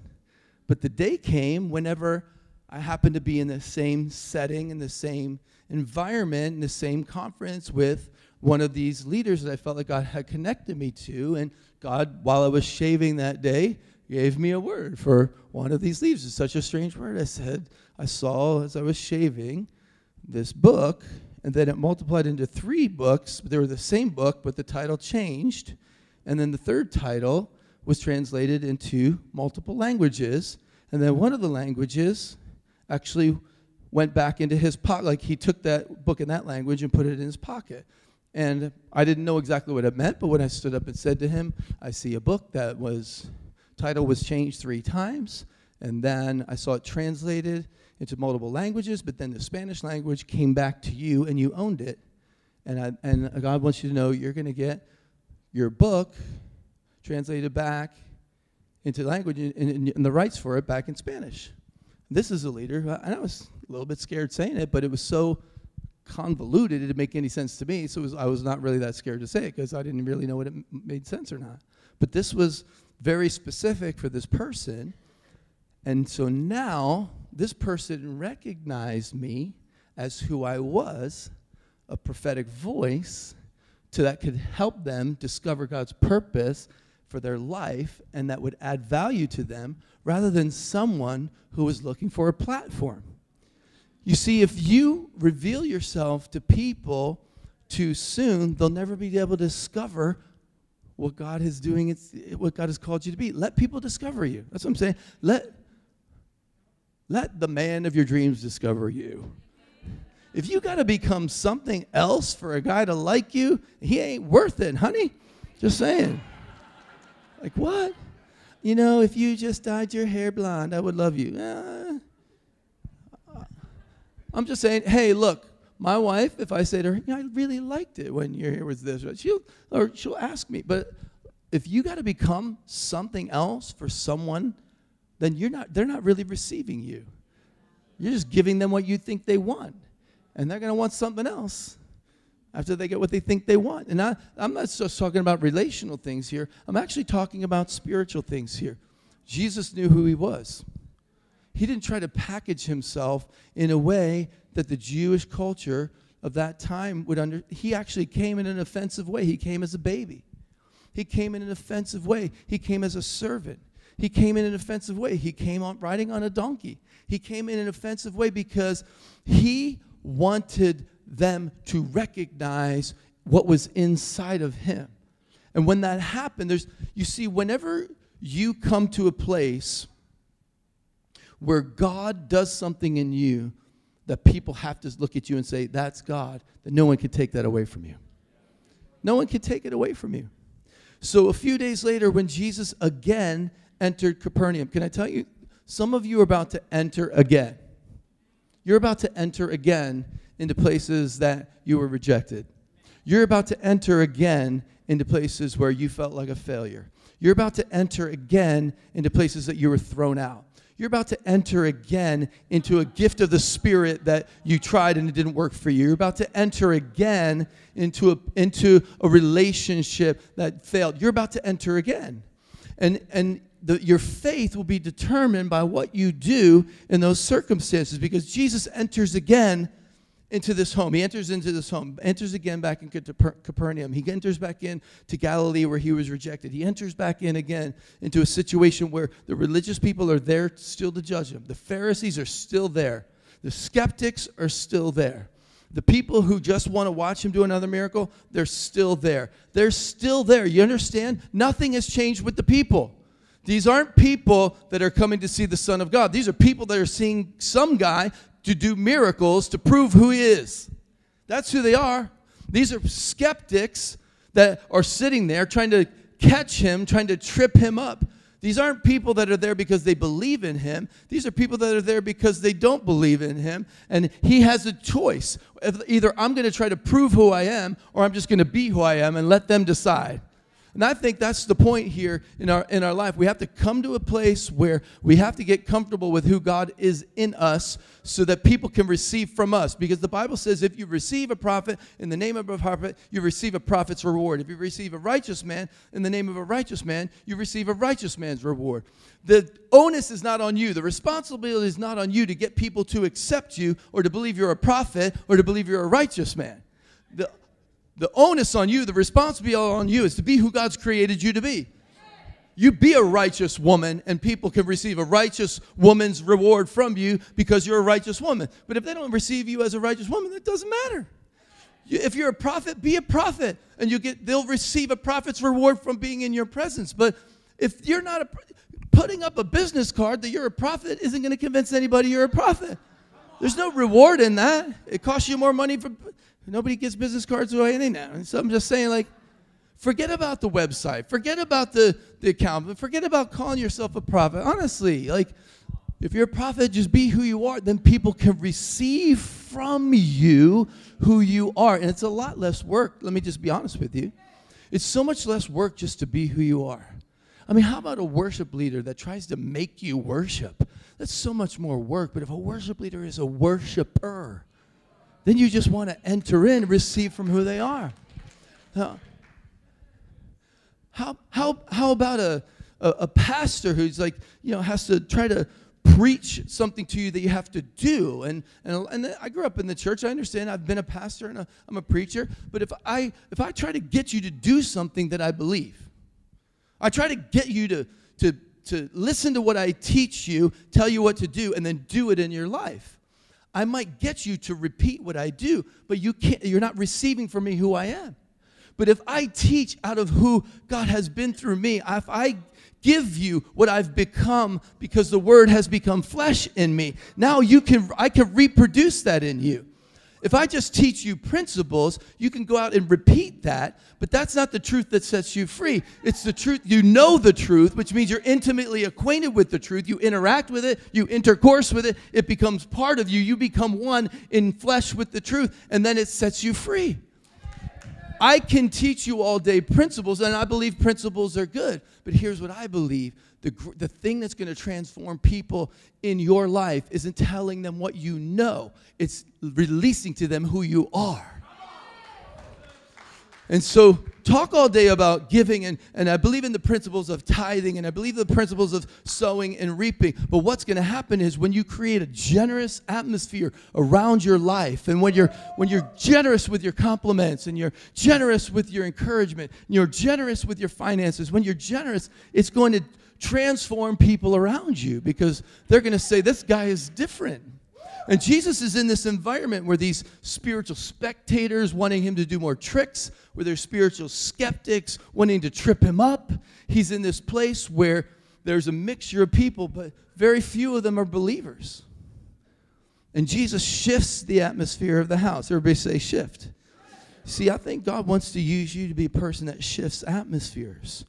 But the day came whenever I happened to be in the same setting, in the same environment, in the same conference with one of these leaders that I felt like God had connected me to. And God, while I was shaving that day, gave me a word for one of these leaves. It's such a strange word. I said, I saw as I was shaving this book and then it multiplied into three books. They were the same book, but the title changed. And then the third title was translated into multiple languages. And then one of the languages actually went back into his pocket. Like he took that book in that language and put it in his pocket. And I didn't know exactly what it meant, but when I stood up and said to him, I see a book that was, title was changed three times. And then I saw it translated into multiple languages, but then the Spanish language came back to you and you owned it. And, I, and God wants you to know you're going to get your book translated back into language and, and, and, the rights for it back in Spanish. This is a leader. and I was a little bit scared saying it, but it was so convoluted, it didn't make any sense to me. So was, I was not really that scared to say it because I didn't really know what it made sense or not. But this was very specific for this person. And so now this person recognized me as who I was, a prophetic voice to that could help them discover God's purpose for their life and that would add value to them rather than someone who was looking for a platform. You see, if you reveal yourself to people too soon, they'll never be able to discover what God is doing, it's what God has called you to be. Let people discover you. That's what I'm saying. Let let the man of your dreams discover you. If you got to become something else for a guy to like you, he ain't worth it, honey. Just saying. Like, what? You know, if you just dyed your hair blonde, I would love you. Uh, I'm just saying, hey, look, my wife, if I say to her, I really liked it when your hair was this, she'll, or she'll ask me. But if you got to become something else for someone then you're not, they're not really receiving you. You're just giving them what you think they want. And they're going to want something else after they get what they think they want. And I, I'm not just talking about relational things here, I'm actually talking about spiritual things here. Jesus knew who he was. He didn't try to package himself in a way that the Jewish culture of that time would under. He actually came in an offensive way. He came as a baby. He came in an offensive way. He came as a servant. He came in an offensive way. He came on riding on a donkey. He came in an offensive way because he wanted them to recognize what was inside of him. And when that happened, there's you see, whenever you come to a place where God does something in you that people have to look at you and say, That's God, that no one can take that away from you. No one can take it away from you. So a few days later, when Jesus again entered Capernaum, can I tell you, some of you are about to enter again. You're about to enter again into places that you were rejected. You're about to enter again into places where you felt like a failure. You're about to enter again into places that you were thrown out. You're about to enter again into a gift of the Spirit that you tried and it didn't work for you. You're about to enter again into a, into a relationship that failed. You're about to enter again. And, and the, your faith will be determined by what you do in those circumstances because Jesus enters again into this home. He enters into this home, enters again back into Capernaum. He enters back in to Galilee where he was rejected. He enters back in again into a situation where the religious people are there still to judge him. The Pharisees are still there. The skeptics are still there. The people who just want to watch him do another miracle, they're still there. They're still there. You understand? Nothing has changed with the people. These aren't people that are coming to see the Son of God. These are people that are seeing some guy to do miracles to prove who he is. That's who they are. These are skeptics that are sitting there trying to catch him, trying to trip him up. These aren't people that are there because they believe in him. These are people that are there because they don't believe in him. And he has a choice. Either I'm going to try to prove who I am, or I'm just going to be who I am and let them decide. And I think that's the point here in our in our life. We have to come to a place where we have to get comfortable with who God is in us so that people can receive from us. Because the Bible says if you receive a prophet in the name of a prophet, you receive a prophet's reward. If you receive a righteous man in the name of a righteous man, you receive a righteous man's reward. The onus is not on you. The responsibility is not on you to get people to accept you or to believe you're a prophet or to believe you're a righteous man. The the onus on you, the responsibility on you is to be who God's created you to be. You be a righteous woman, and people can receive a righteous woman's reward from you because you're a righteous woman. But if they don't receive you as a righteous woman, that doesn't matter. If you're a prophet, be a prophet, and you get they'll receive a prophet's reward from being in your presence. But if you're not a, putting up a business card that you're a prophet isn't going to convince anybody you're a prophet. There's no reward in that. It costs you more money for Nobody gets business cards away now. And so I'm just saying, like, forget about the website, forget about the, the account, forget about calling yourself a prophet. Honestly, like, if you're a prophet, just be who you are. Then people can receive from you who you are. And it's a lot less work. Let me just be honest with you. It's so much less work just to be who you are. I mean, how about a worship leader that tries to make you worship? That's so much more work. But if a worship leader is a worshiper, then you just want to enter in, receive from who they are. Now, how, how, how about a, a, a pastor who's like, you know, has to try to preach something to you that you have to do. And, and, and I grew up in the church. I understand. I've been a pastor and i am a preacher. But if I, if I try to get you to do something that I believe, I try to get you to, to, to listen to what I teach you, tell you what to do, and then do it in your life. I might get you to repeat what I do, but you can't, you're not receiving from me who I am. But if I teach out of who God has been through me, if I give you what I've become because the word has become flesh in me, now you can I can reproduce that in you. If I just teach you principles, you can go out and repeat that, but that's not the truth that sets you free. It's the truth. You know the truth, which means you're intimately acquainted with the truth. You interact with it, you intercourse with it, it becomes part of you. You become one in flesh with the truth, and then it sets you free. I can teach you all day principles, and I believe principles are good, but here's what I believe the, the thing that's going to transform people in your life isn't telling them what you know, it's releasing to them who you are. And so, talk all day about giving, and, and I believe in the principles of tithing, and I believe the principles of sowing and reaping. But what's going to happen is when you create a generous atmosphere around your life, and when you're when you're generous with your compliments, and you're generous with your encouragement, and you're generous with your finances, when you're generous, it's going to transform people around you because they're going to say, "This guy is different." And Jesus is in this environment where these spiritual spectators wanting him to do more tricks, where there's spiritual skeptics wanting to trip him up. He's in this place where there's a mixture of people, but very few of them are believers. And Jesus shifts the atmosphere of the house. Everybody say shift. See, I think God wants to use you to be a person that shifts atmospheres.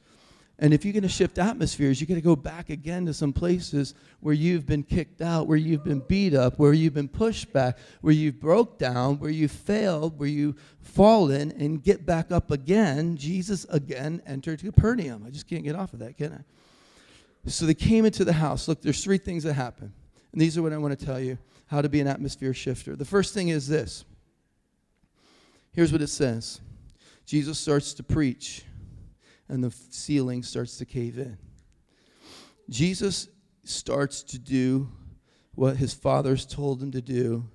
And if you're going to shift atmospheres, you're going to go back again to some places where you've been kicked out, where you've been beat up, where you've been pushed back, where you've broke down, where you failed, where you've fallen, and get back up again. Jesus again entered Capernaum. I just can't get off of that, can I? So they came into the house. Look, there's three things that happen. And these are what I want to tell you how to be an atmosphere shifter. The first thing is this. Here's what it says Jesus starts to preach and the ceiling starts to cave in. Jesus starts to do what his fathers told him to do,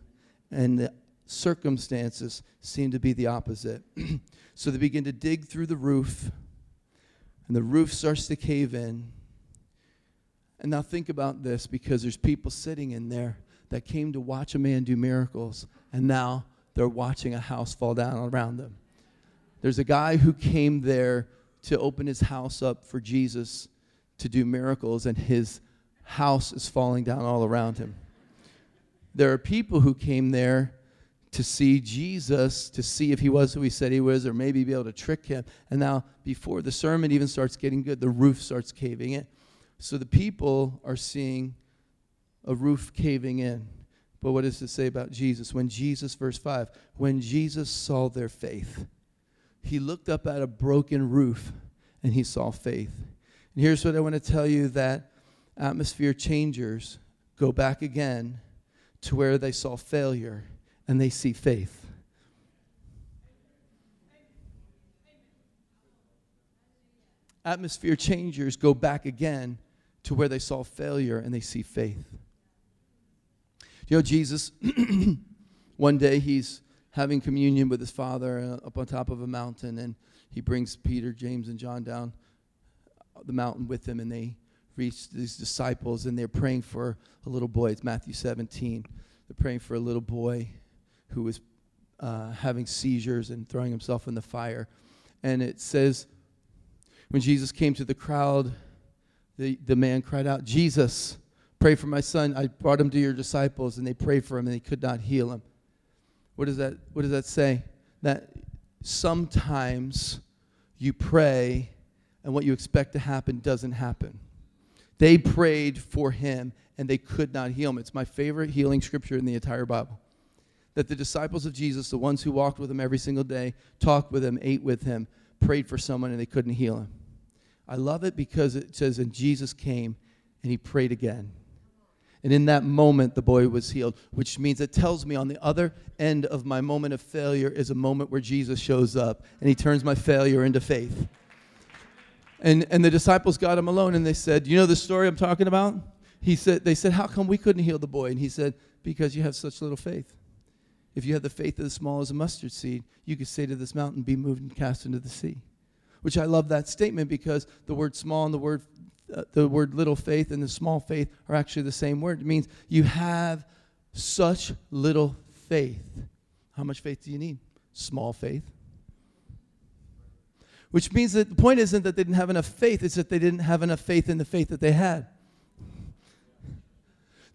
and the circumstances seem to be the opposite. so they begin to dig through the roof, and the roof starts to cave in. And now think about this because there's people sitting in there that came to watch a man do miracles, and now they're watching a house fall down around them. There's a guy who came there to open his house up for Jesus to do miracles, and his house is falling down all around him. There are people who came there to see Jesus, to see if he was who he said he was, or maybe be able to trick him. And now, before the sermon even starts getting good, the roof starts caving in. So the people are seeing a roof caving in. But what does it say about Jesus? When Jesus, verse 5, when Jesus saw their faith, he looked up at a broken roof and he saw faith. And here's what I want to tell you that atmosphere changers go back again to where they saw failure and they see faith. Atmosphere changers go back again to where they saw failure and they see faith. You know, Jesus, one day he's having communion with his father uh, up on top of a mountain, and he brings Peter, James, and John down the mountain with him, and they reach these disciples, and they're praying for a little boy. It's Matthew 17. They're praying for a little boy who was uh, having seizures and throwing himself in the fire. And it says, when Jesus came to the crowd, the, the man cried out, Jesus, pray for my son. I brought him to your disciples, and they prayed for him, and they could not heal him. What does that, what does that say? That sometimes you pray and what you expect to happen doesn't happen. They prayed for him and they could not heal him. It's my favorite healing scripture in the entire Bible. That the disciples of Jesus, the ones who walked with him every single day, talked with him, ate with him, prayed for someone and they couldn't heal him. I love it because it says, and Jesus came and he prayed again. And in that moment, the boy was healed, which means it tells me on the other end of my moment of failure is a moment where Jesus shows up and he turns my failure into faith. And, and the disciples got him alone and they said, You know the story I'm talking about? He said, They said, How come we couldn't heal the boy? And he said, Because you have such little faith. If you have the faith as small as a mustard seed, you could say to this mountain, Be moved and cast into the sea. Which I love that statement because the word small and the word uh, the word little faith and the small faith are actually the same word. It means you have such little faith. How much faith do you need? Small faith. Which means that the point isn't that they didn't have enough faith, it's that they didn't have enough faith in the faith that they had.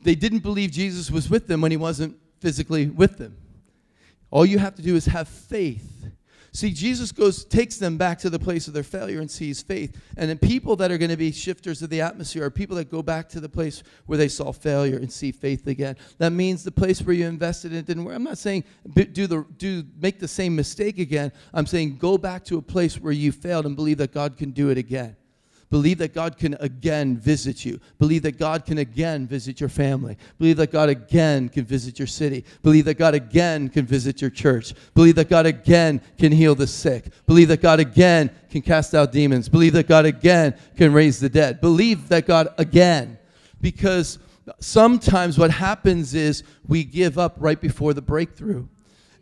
They didn't believe Jesus was with them when he wasn't physically with them. All you have to do is have faith See, Jesus goes, takes them back to the place of their failure and sees faith. And then people that are going to be shifters of the atmosphere are people that go back to the place where they saw failure and see faith again. That means the place where you invested in it didn't work. I'm not saying do the do make the same mistake again. I'm saying go back to a place where you failed and believe that God can do it again. Believe that God can again visit you. Believe that God can again visit your family. Believe that God again can visit your city. Believe that God again can visit your church. Believe that God again can heal the sick. Believe that God again can cast out demons. Believe that God again can raise the dead. Believe that God again. Because sometimes what happens is we give up right before the breakthrough.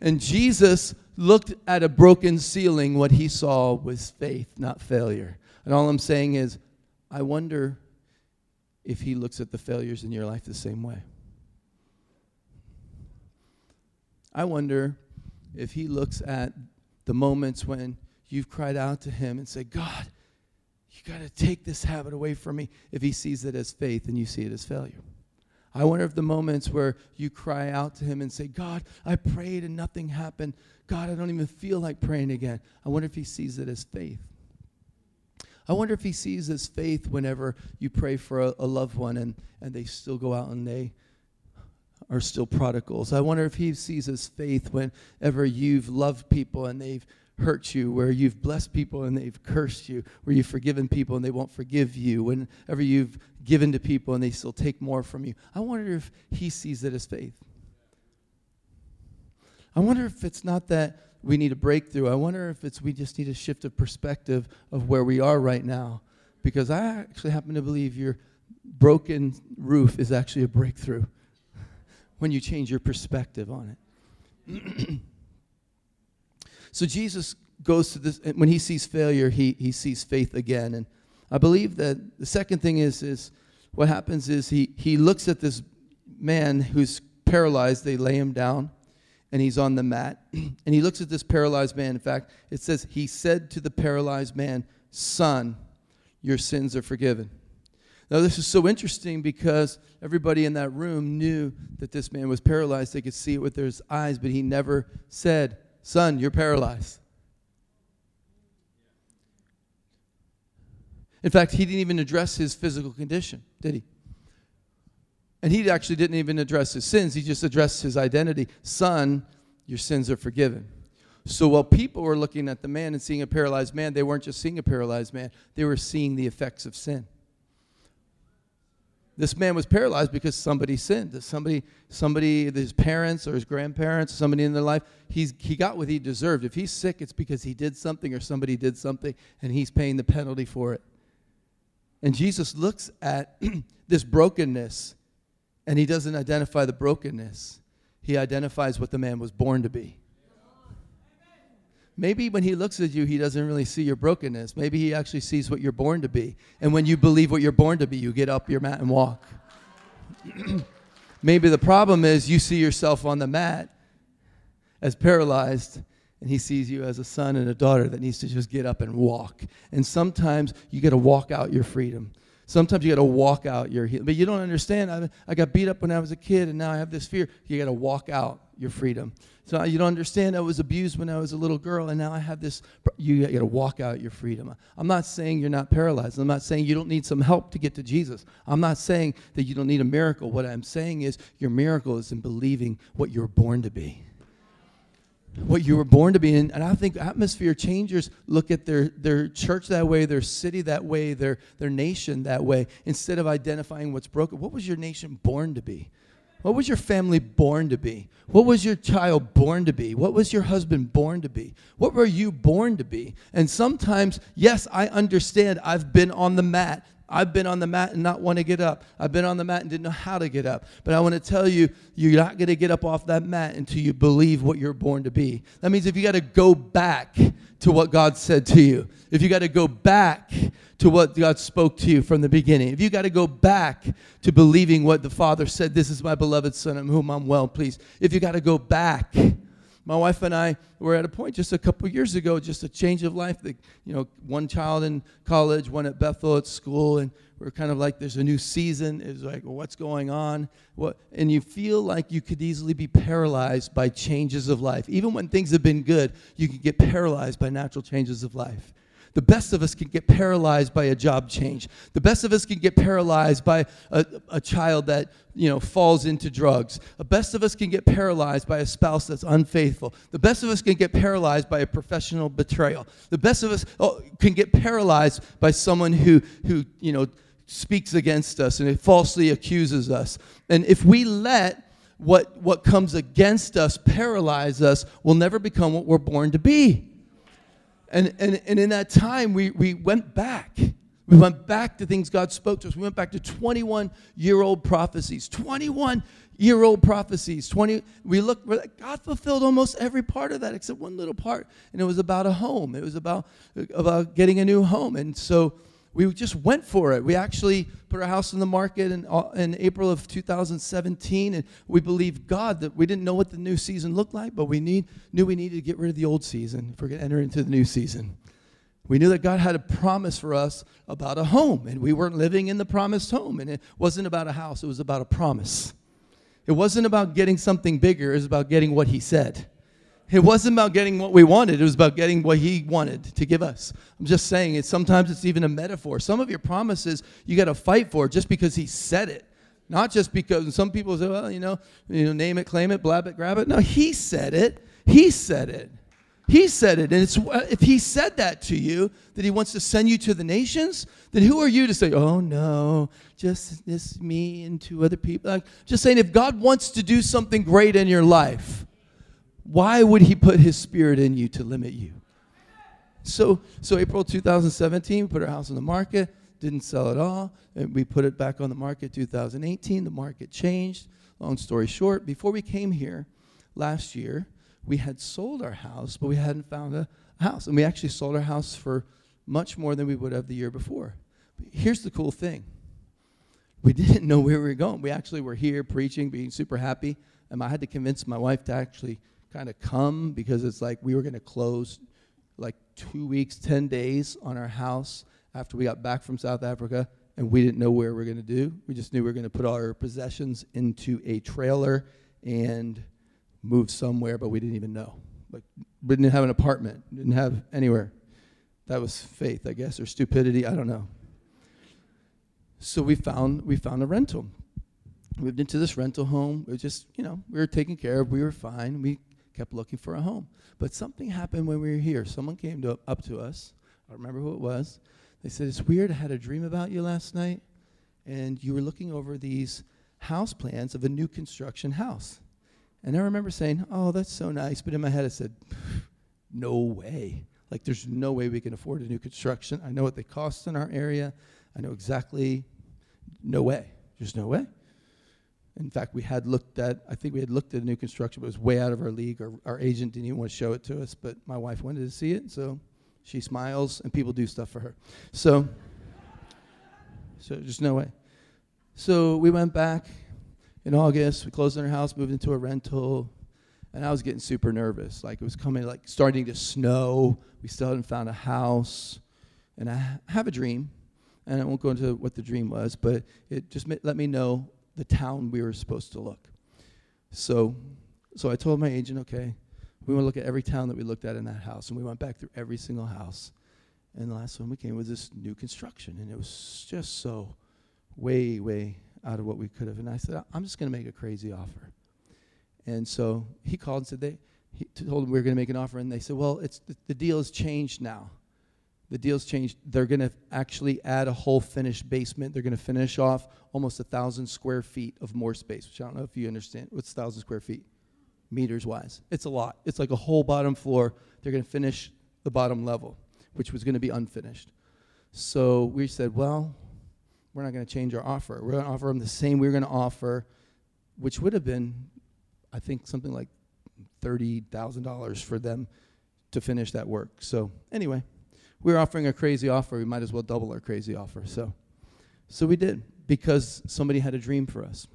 And Jesus looked at a broken ceiling. What he saw was faith, not failure. And all I'm saying is, I wonder if he looks at the failures in your life the same way. I wonder if he looks at the moments when you've cried out to him and said, God, you got to take this habit away from me, if he sees it as faith and you see it as failure. I wonder if the moments where you cry out to him and say, God, I prayed and nothing happened. God, I don't even feel like praying again. I wonder if he sees it as faith. I wonder if he sees his faith whenever you pray for a, a loved one and, and they still go out and they are still prodigals. I wonder if he sees his faith whenever you've loved people and they've hurt you, where you've blessed people and they've cursed you, where you've forgiven people and they won't forgive you, whenever you've given to people and they still take more from you. I wonder if he sees it as faith. I wonder if it's not that we need a breakthrough. I wonder if it's we just need a shift of perspective of where we are right now. Because I actually happen to believe your broken roof is actually a breakthrough when you change your perspective on it. so Jesus goes to this when he sees failure, he, he sees faith again. And I believe that the second thing is is what happens is he he looks at this man who's paralyzed, they lay him down and he's on the mat. and he looks at this paralyzed man. In fact, it says, He said to the paralyzed man, Son, your sins are forgiven. Now, this is so interesting because everybody in that room knew that this man was paralyzed. They could see it with their eyes, but he never said, Son, you're paralyzed. In fact, he didn't even address his physical condition, did he? And he actually didn't even address his sins, he just addressed his identity. Son, your sins are forgiven. So while people were looking at the man and seeing a paralyzed man, they weren't just seeing a paralyzed man, they were seeing the effects of sin. This man was paralyzed because somebody sinned. Somebody, somebody, his parents or his grandparents, somebody in their life, he's, he got what he deserved. If he's sick, it's because he did something or somebody did something, and he's paying the penalty for it. And Jesus looks at this brokenness and he doesn't identify the brokenness, he identifies what the man was born to be. Maybe when he looks at you, he doesn't really see your brokenness. Maybe he actually sees what you're born to be. And when you believe what you're born to be, you get up your mat and walk. Maybe the problem is you see yourself on the mat as paralyzed, and he sees you as a son and a daughter that needs to just get up and walk. And sometimes you got to walk out your freedom. Sometimes you got to walk out your healing. But you don't understand. I, I got beat up when I was a kid, and now I have this fear. You got to walk out your freedom. So you don't understand. I was abused when I was a little girl, and now I have this. You got to walk out your freedom. I'm not saying you're not paralyzed. I'm not saying you don't need some help to get to Jesus. I'm not saying that you don't need a miracle. What I'm saying is your miracle is in believing what you're born to be what you were born to be in. And I think atmosphere changers look at their, their church that way, their city that way, their, their nation that way, instead of identifying what's broken. What was your nation born to be? What was your family born to be? What was your child born to be? What was your husband born to be? What were you born to be? And sometimes, yes, I understand I've been on the mat I've been on the mat and not want to get up. I've been on the mat and didn't know how to get up. But I want to tell you, you're not going to get up off that mat until you believe what you're born to be. That means if you got to go back to what God said to you, if you got to go back to what God spoke to you from the beginning, if you got to go back to believing what the Father said, this is my beloved Son in whom I'm well pleased, if you got to go back, my wife and I were at a point just a couple years ago, just a change of life. That, you know, one child in college, one at Bethel at school, and we're kind of like, there's a new season. It's like, well, what's going on? What? And you feel like you could easily be paralyzed by changes of life. Even when things have been good, you can get paralyzed by natural changes of life. The best of us can get paralyzed by a job change. The best of us can get paralyzed by a, a child that you know falls into drugs. The best of us can get paralyzed by a spouse that's unfaithful. The best of us can get paralyzed by a professional betrayal. The best of us oh, can get paralyzed by someone who who you know speaks against us and falsely accuses us. And if we let what, what comes against us paralyze us, we'll never become what we're born to be. And, and, and in that time, we, we went back. We went back to things God spoke to us. We went back to 21 year old prophecies. 21 year old prophecies. 20, we looked, like, God fulfilled almost every part of that except one little part. And it was about a home, it was about, about getting a new home. And so, we just went for it. We actually put our house on the market in, uh, in April of 2017, and we believed God that we didn't know what the new season looked like, but we need, knew we needed to get rid of the old season if we're going to enter into the new season. We knew that God had a promise for us about a home, and we weren't living in the promised home. And it wasn't about a house, it was about a promise. It wasn't about getting something bigger, it was about getting what He said. It wasn't about getting what we wanted, it was about getting what He wanted to give us. I'm just saying it. Sometimes it's even a metaphor. Some of your promises you got to fight for just because He said it. Not just because some people say, well, you know, you know, name it, claim it, blab it, grab it. No, he said it. He said it. He said it. And it's, if he said that to you, that he wants to send you to the nations, then who are you to say, oh no, just this me and two other people? Just saying, if God wants to do something great in your life, why would he put his spirit in you to limit you? So, so April 2017, we put our house on the market, didn't sell at all. And we put it back on the market 2018. The market changed. Long story short, before we came here last year, we had sold our house, but we hadn't found a house. And we actually sold our house for much more than we would have the year before. But here's the cool thing we didn't know where we were going. We actually were here preaching, being super happy. And I had to convince my wife to actually kind of come because it's like we were going to close like two weeks, 10 days on our house after we got back from South Africa, and we didn't know where we were going to do. We just knew we were going to put our possessions into a trailer and move somewhere, but we didn't even know. Like, we didn't have an apartment, didn't have anywhere. That was faith, I guess, or stupidity. I don't know. So we found we found a rental. Moved into this rental home. We just, you know, we were taken care of. We were fine. We kept looking for a home. But something happened when we were here. Someone came to, up to us. I remember who it was. They said, It's weird. I had a dream about you last night, and you were looking over these house plans of a new construction house. And I remember saying, Oh, that's so nice. But in my head, I said, No way. Like, there's no way we can afford a new construction. I know what they cost in our area. I know exactly, no way. There's no way. In fact, we had looked at, I think we had looked at a new construction, but it was way out of our league. Our, our agent didn't even want to show it to us, but my wife wanted to see it, so she smiles and people do stuff for her. So, so just no way. So we went back in August. We closed on our house, moved into a rental, and I was getting super nervous. Like it was coming, like starting to snow. We still hadn't found a house, and I have a dream, and I won't go into what the dream was, but it just let me know the town we were supposed to look. So, so I told my agent, okay, we want to look at every town that we looked at in that house, and we went back through every single house. And the last one we came was this new construction, and it was just so way, way out of what we could have. And I said, I'm just going to make a crazy offer. And so he called and said they he told him we were going to make an offer, and they said, well, it's the, the deal has changed now the deal's changed. They're going to actually add a whole finished basement. They're going to finish off almost a thousand square feet of more space, which I don't know if you understand. What's thousand square feet? Meters wise. It's a lot. It's like a whole bottom floor. They're going to finish the bottom level, which was going to be unfinished. So we said, well, we're not going to change our offer. We're going to offer them the same we are going to offer, which would have been, I think, something like $30,000 for them to finish that work. So, anyway, we were offering a crazy offer. We might as well double our crazy offer. So, so we did because somebody had a dream for us.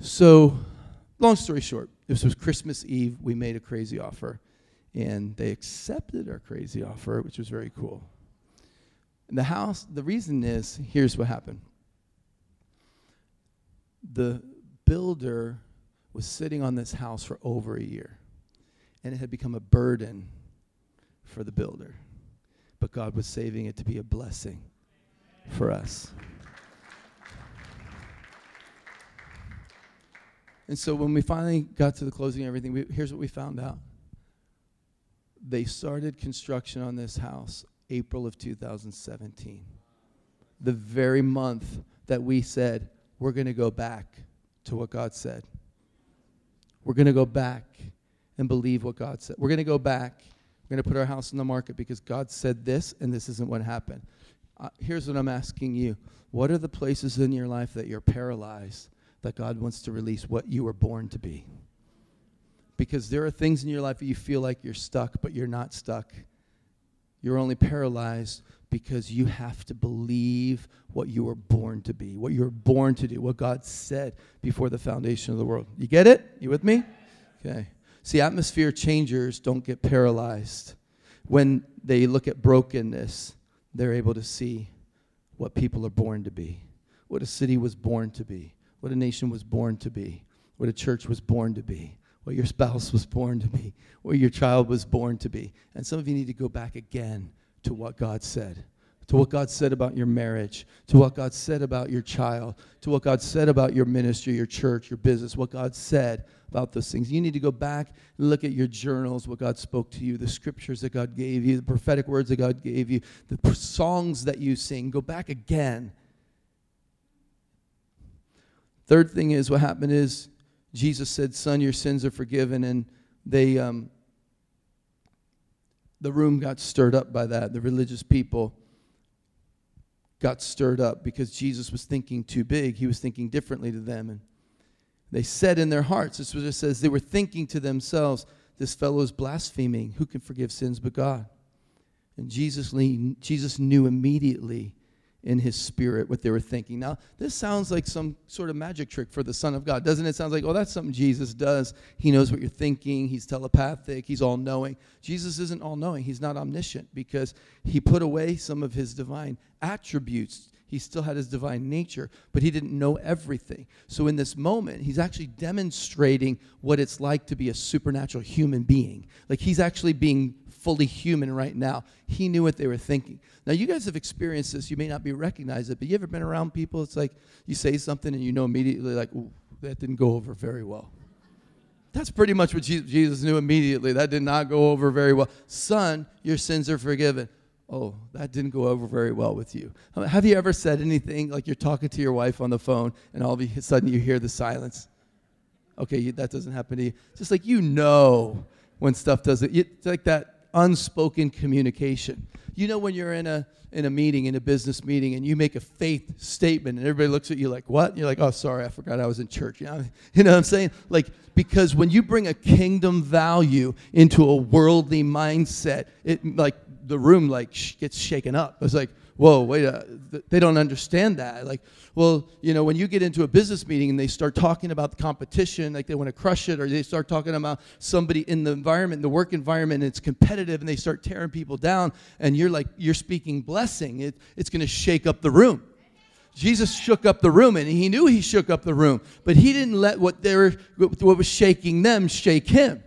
So, long story short, this was Christmas Eve. We made a crazy offer, and they accepted our crazy offer, which was very cool. And the house, the reason is here's what happened the builder was sitting on this house for over a year, and it had become a burden for the builder, but God was saving it to be a blessing for us. And so when we finally got to the closing and everything, we, here's what we found out. They started construction on this house April of 2017. The very month that we said, we're going to go back to what God said. We're going to go back and believe what God said. We're going to go back. We're going to put our house in the market because God said this and this isn't what happened. Uh, here's what I'm asking you What are the places in your life that you're paralyzed that God wants to release what you were born to be. Because there are things in your life that you feel like you're stuck, but you're not stuck. You're only paralyzed because you have to believe what you were born to be, what you were born to do, what God said before the foundation of the world. You get it? You with me? Okay. See, atmosphere changers don't get paralyzed. When they look at brokenness, they're able to see what people are born to be, what a city was born to be, what a nation was born to be, what a church was born to be, what your spouse was born to be, what your child was born to be. And some of you need to go back again to what God said, to what God said about your marriage, to what God said about your child, to what God said about your ministry, your church, your business, what God said about those things. You need to go back and look at your journals, what God spoke to you, the scriptures that God gave you, the prophetic words that God gave you, the songs that you sing. Go back again Third thing is what happened is Jesus said, Son, your sins are forgiven. And they, um, the room got stirred up by that. The religious people got stirred up because Jesus was thinking too big. He was thinking differently to them. And they said in their hearts, this was it says, they were thinking to themselves, this fellow is blaspheming. Who can forgive sins but God? And Jesus, Jesus knew immediately in his spirit what they were thinking. Now, this sounds like some sort of magic trick for the Son of God, doesn't it? Sounds like, oh, that's something Jesus does. He knows what you're thinking. He's telepathic. He's all knowing. Jesus isn't all knowing. He's not omniscient because he put away some of his divine attributes. He still had his divine nature, but he didn't know everything. So, in this moment, he's actually demonstrating what it's like to be a supernatural human being. Like, he's actually being fully human right now. He knew what they were thinking. Now, you guys have experienced this. You may not be recognize it, but you ever been around people? It's like you say something and you know immediately, like, that didn't go over very well. That's pretty much what Jesus knew immediately. That did not go over very well. Son, your sins are forgiven. Oh, that didn't go over very well with you. Have you ever said anything like you're talking to your wife on the phone and all of a sudden you hear the silence? Okay, that doesn't happen to you. Just like you know when stuff doesn't, it's like that unspoken communication. You know when you're in a in a meeting, in a business meeting, and you make a faith statement, and everybody looks at you like, "What?" And you're like, "Oh, sorry, I forgot I was in church." You know, you know what I'm saying? Like because when you bring a kingdom value into a worldly mindset, it like the room like sh- gets shaken up. It's like, whoa, wait, uh, th- they don't understand that. Like, well, you know, when you get into a business meeting and they start talking about the competition, like they want to crush it, or they start talking about somebody in the environment, the work environment, and it's competitive, and they start tearing people down, and you're like, you're speaking blessing, it, it's going to shake up the room. Jesus shook up the room, and he knew he shook up the room, but he didn't let what they were, what was shaking them shake him.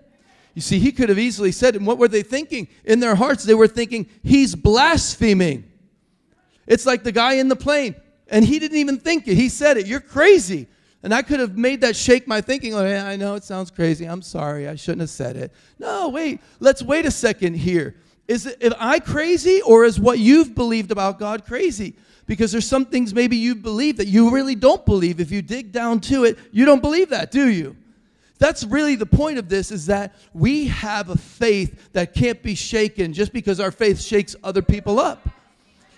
You see, he could have easily said, and what were they thinking? In their hearts, they were thinking, he's blaspheming. It's like the guy in the plane, and he didn't even think it. He said it. You're crazy. And I could have made that shake my thinking. Yeah, I know it sounds crazy. I'm sorry. I shouldn't have said it. No, wait. Let's wait a second here. Is it, am I crazy, or is what you've believed about God crazy? Because there's some things maybe you believe that you really don't believe. If you dig down to it, you don't believe that, do you? That's really the point of this is that we have a faith that can't be shaken just because our faith shakes other people up.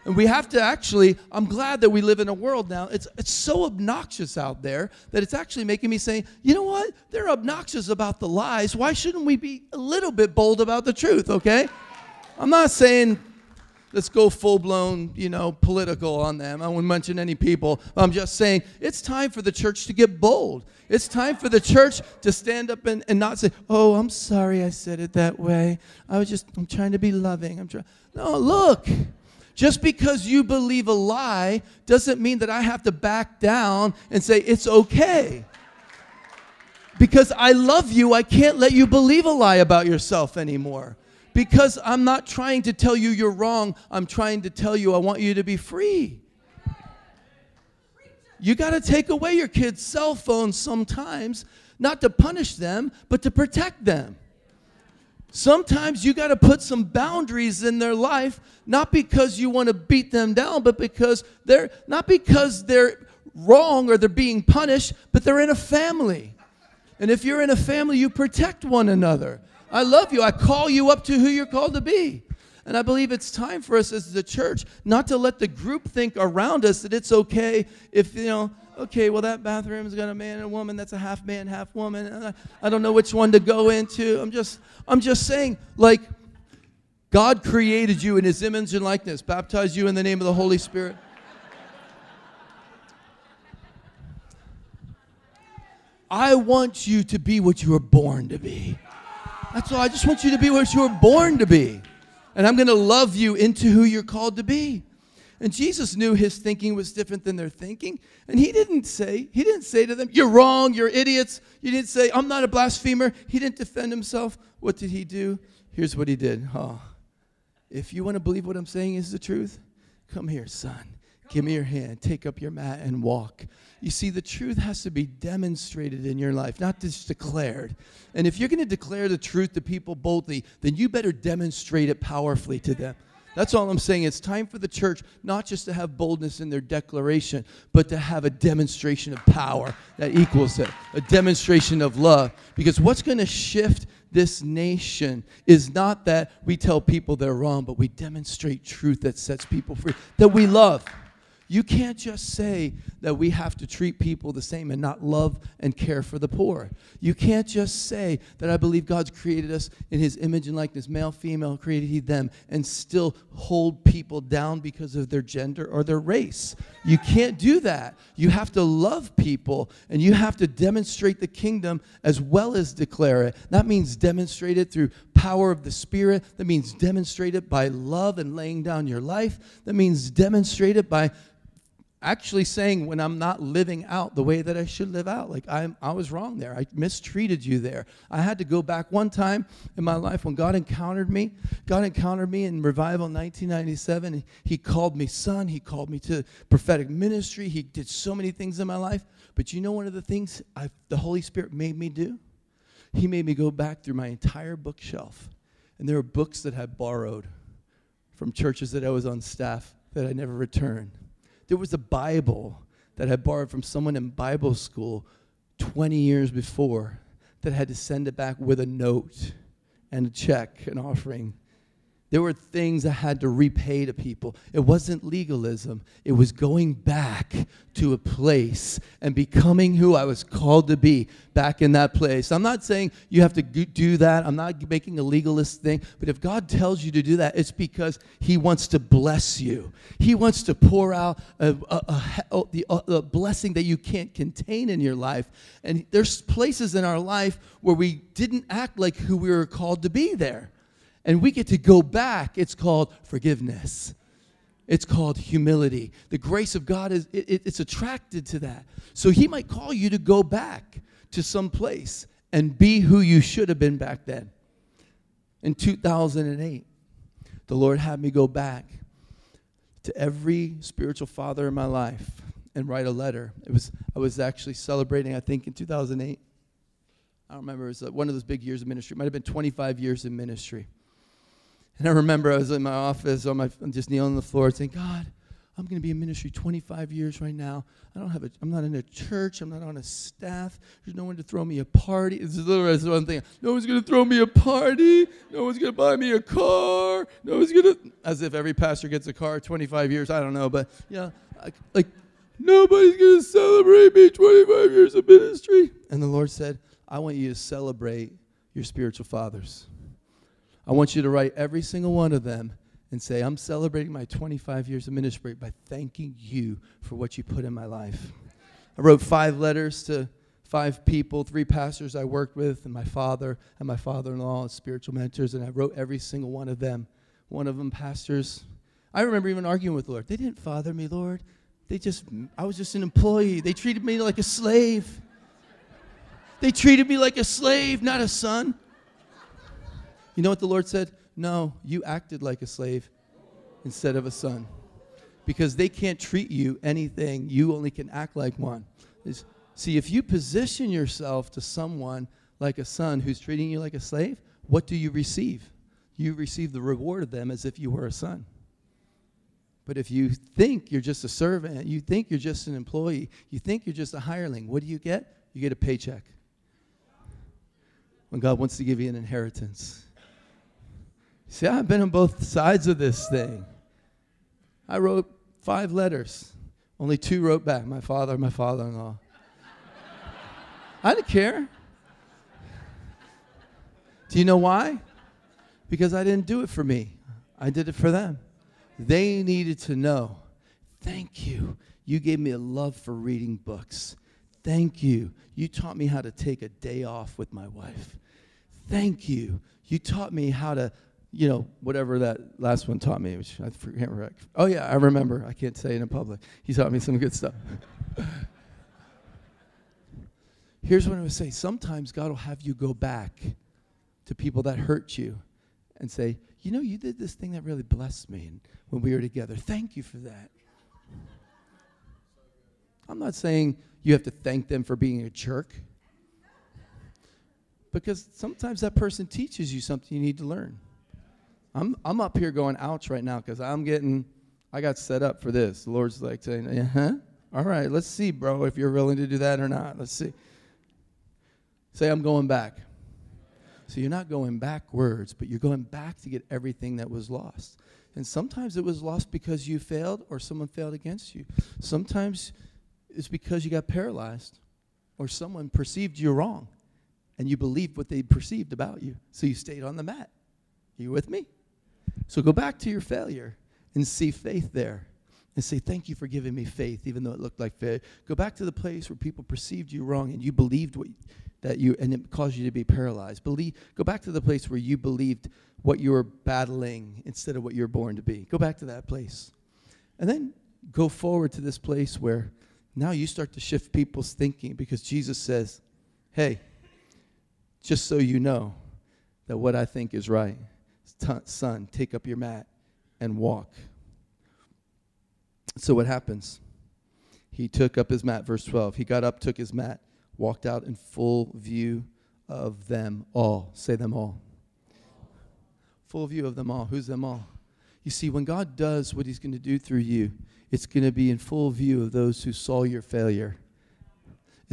And we have to actually, I'm glad that we live in a world now. It's, it's so obnoxious out there that it's actually making me say, you know what? They're obnoxious about the lies. Why shouldn't we be a little bit bold about the truth, okay? I'm not saying let's go full blown, you know, political on them. I won't mention any people. I'm just saying it's time for the church to get bold. It's time for the church to stand up and, and not say, oh, I'm sorry I said it that way. I was just, I'm trying to be loving. I'm trying. No, look. Just because you believe a lie doesn't mean that I have to back down and say it's okay. Because I love you, I can't let you believe a lie about yourself anymore. Because I'm not trying to tell you you're wrong. I'm trying to tell you I want you to be free. You got to take away your kids' cell phones sometimes, not to punish them, but to protect them. Sometimes you got to put some boundaries in their life, not because you want to beat them down, but because they're not because they're wrong or they're being punished, but they're in a family. And if you're in a family, you protect one another. I love you. I call you up to who you're called to be. And I believe it's time for us as the church not to let the group think around us that it's okay if, you know, okay, well, that bathroom's got a man and a woman. That's a half man, half woman. I don't know which one to go into. I'm just, I'm just saying, like, God created you in his image and likeness, baptized you in the name of the Holy Spirit. I want you to be what you were born to be. That's all. I just want you to be what you were born to be. And I'm going to love you into who you're called to be. And Jesus knew his thinking was different than their thinking. And he didn't say, he didn't say to them, You're wrong, you're idiots. He didn't say, I'm not a blasphemer. He didn't defend himself. What did he do? Here's what he did. Oh, if you want to believe what I'm saying is the truth, come here, son. Give me your hand. Take up your mat and walk. You see, the truth has to be demonstrated in your life, not just declared. And if you're going to declare the truth to people boldly, then you better demonstrate it powerfully to them. That's all I'm saying. It's time for the church not just to have boldness in their declaration, but to have a demonstration of power that equals it, a demonstration of love. Because what's going to shift this nation is not that we tell people they're wrong, but we demonstrate truth that sets people free, that we love. You can't just say that we have to treat people the same and not love and care for the poor. You can't just say that I believe God's created us in his image and likeness, male, female, created he them, and still hold people down because of their gender or their race. You can't do that. You have to love people and you have to demonstrate the kingdom as well as declare it. That means demonstrate it through power of the Spirit. That means demonstrate it by love and laying down your life. That means demonstrate it by actually saying when I'm not living out the way that I should live out. Like I, I was wrong there. I mistreated you there. I had to go back one time in my life when God encountered me. God encountered me in revival 1997. He called me son. He called me to prophetic ministry. He did so many things in my life. But you know one of the things I, the Holy Spirit made me do? He made me go back through my entire bookshelf. And there were books that I borrowed from churches that I was on staff that I never returned there was a Bible that I borrowed from someone in Bible school 20 years before that had to send it back with a note and a check, an offering. There were things I had to repay to people. It wasn't legalism, it was going back to a place and becoming who I was called to be back in that place. I'm not saying you have to do that, I'm not making a legalist thing, but if God tells you to do that, it's because He wants to bless you. He wants to pour out a, a, a, a blessing that you can't contain in your life. And there's places in our life where we didn't act like who we were called to be there and we get to go back. It's called forgiveness. It's called humility. The grace of God is it, it's attracted to that. So he might call you to go back to some place and be who you should have been back then. In 2008, the Lord had me go back to every spiritual father in my life and write a letter. It was I was actually celebrating I think in 2008. I don't remember. It was uh, one of those big years of ministry. It might have been 25 years in ministry. And I remember I was in my office on my just kneeling on the floor saying, God, I'm going to be in ministry 25 years right now. I don't have a, I'm not in a church. I'm not on a staff. There's no one to throw me a party. This is literally one thing. No one's going to throw me a party. No one's going to buy me a car. No one's going to, as if every pastor gets a car 25 years. I don't know. But, you know, like nobody's going to celebrate me 25 years of ministry. And the Lord said, I want you to celebrate your spiritual fathers. I want you to write every single one of them and say, I'm celebrating my 25 years of ministry by thanking you for what you put in my life. I wrote five letters to five people, three pastors I worked with, and my father and my father in law as spiritual mentors, and I wrote every single one of them. One of them, pastors. I remember even arguing with the Lord. They didn't father me, Lord. They just, I was just an employee. They treated me like a slave. They treated me like a slave, not a son. You know what the Lord said? No, you acted like a slave instead of a son. Because they can't treat you anything, you only can act like one. See, if you position yourself to someone like a son who's treating you like a slave, what do you receive? You receive the reward of them as if you were a son. But if you think you're just a servant, you think you're just an employee, you think you're just a hireling, what do you get? You get a paycheck. When God wants to give you an inheritance. See, I've been on both sides of this thing. I wrote five letters. Only two wrote back my father, my father in law. I didn't care. Do you know why? Because I didn't do it for me, I did it for them. They needed to know thank you. You gave me a love for reading books. Thank you. You taught me how to take a day off with my wife. Thank you. You taught me how to, you know, whatever that last one taught me, which I forget. Oh, yeah, I remember. I can't say it in public. He taught me some good stuff. Here's what I would say sometimes God will have you go back to people that hurt you and say, you know, you did this thing that really blessed me when we were together. Thank you for that. I'm not saying you have to thank them for being a jerk. Because sometimes that person teaches you something you need to learn. I'm, I'm up here going, ouch, right now, because I'm getting, I got set up for this. The Lord's like saying, uh huh. All right, let's see, bro, if you're willing to do that or not. Let's see. Say, I'm going back. So you're not going backwards, but you're going back to get everything that was lost. And sometimes it was lost because you failed or someone failed against you. Sometimes it's because you got paralyzed or someone perceived you wrong and you believed what they perceived about you. So you stayed on the mat. Are you with me? So go back to your failure and see faith there and say, Thank you for giving me faith, even though it looked like failure. Go back to the place where people perceived you wrong and you believed what that you and it caused you to be paralyzed. Believe go back to the place where you believed what you were battling instead of what you were born to be. Go back to that place. And then go forward to this place where now you start to shift people's thinking because Jesus says, Hey, just so you know that what I think is right, son, take up your mat and walk. So what happens? He took up his mat, verse 12. He got up, took his mat, walked out in full view of them all. Say them all. Full view of them all. Who's them all? You see, when God does what He's going to do through you, it's going to be in full view of those who saw your failure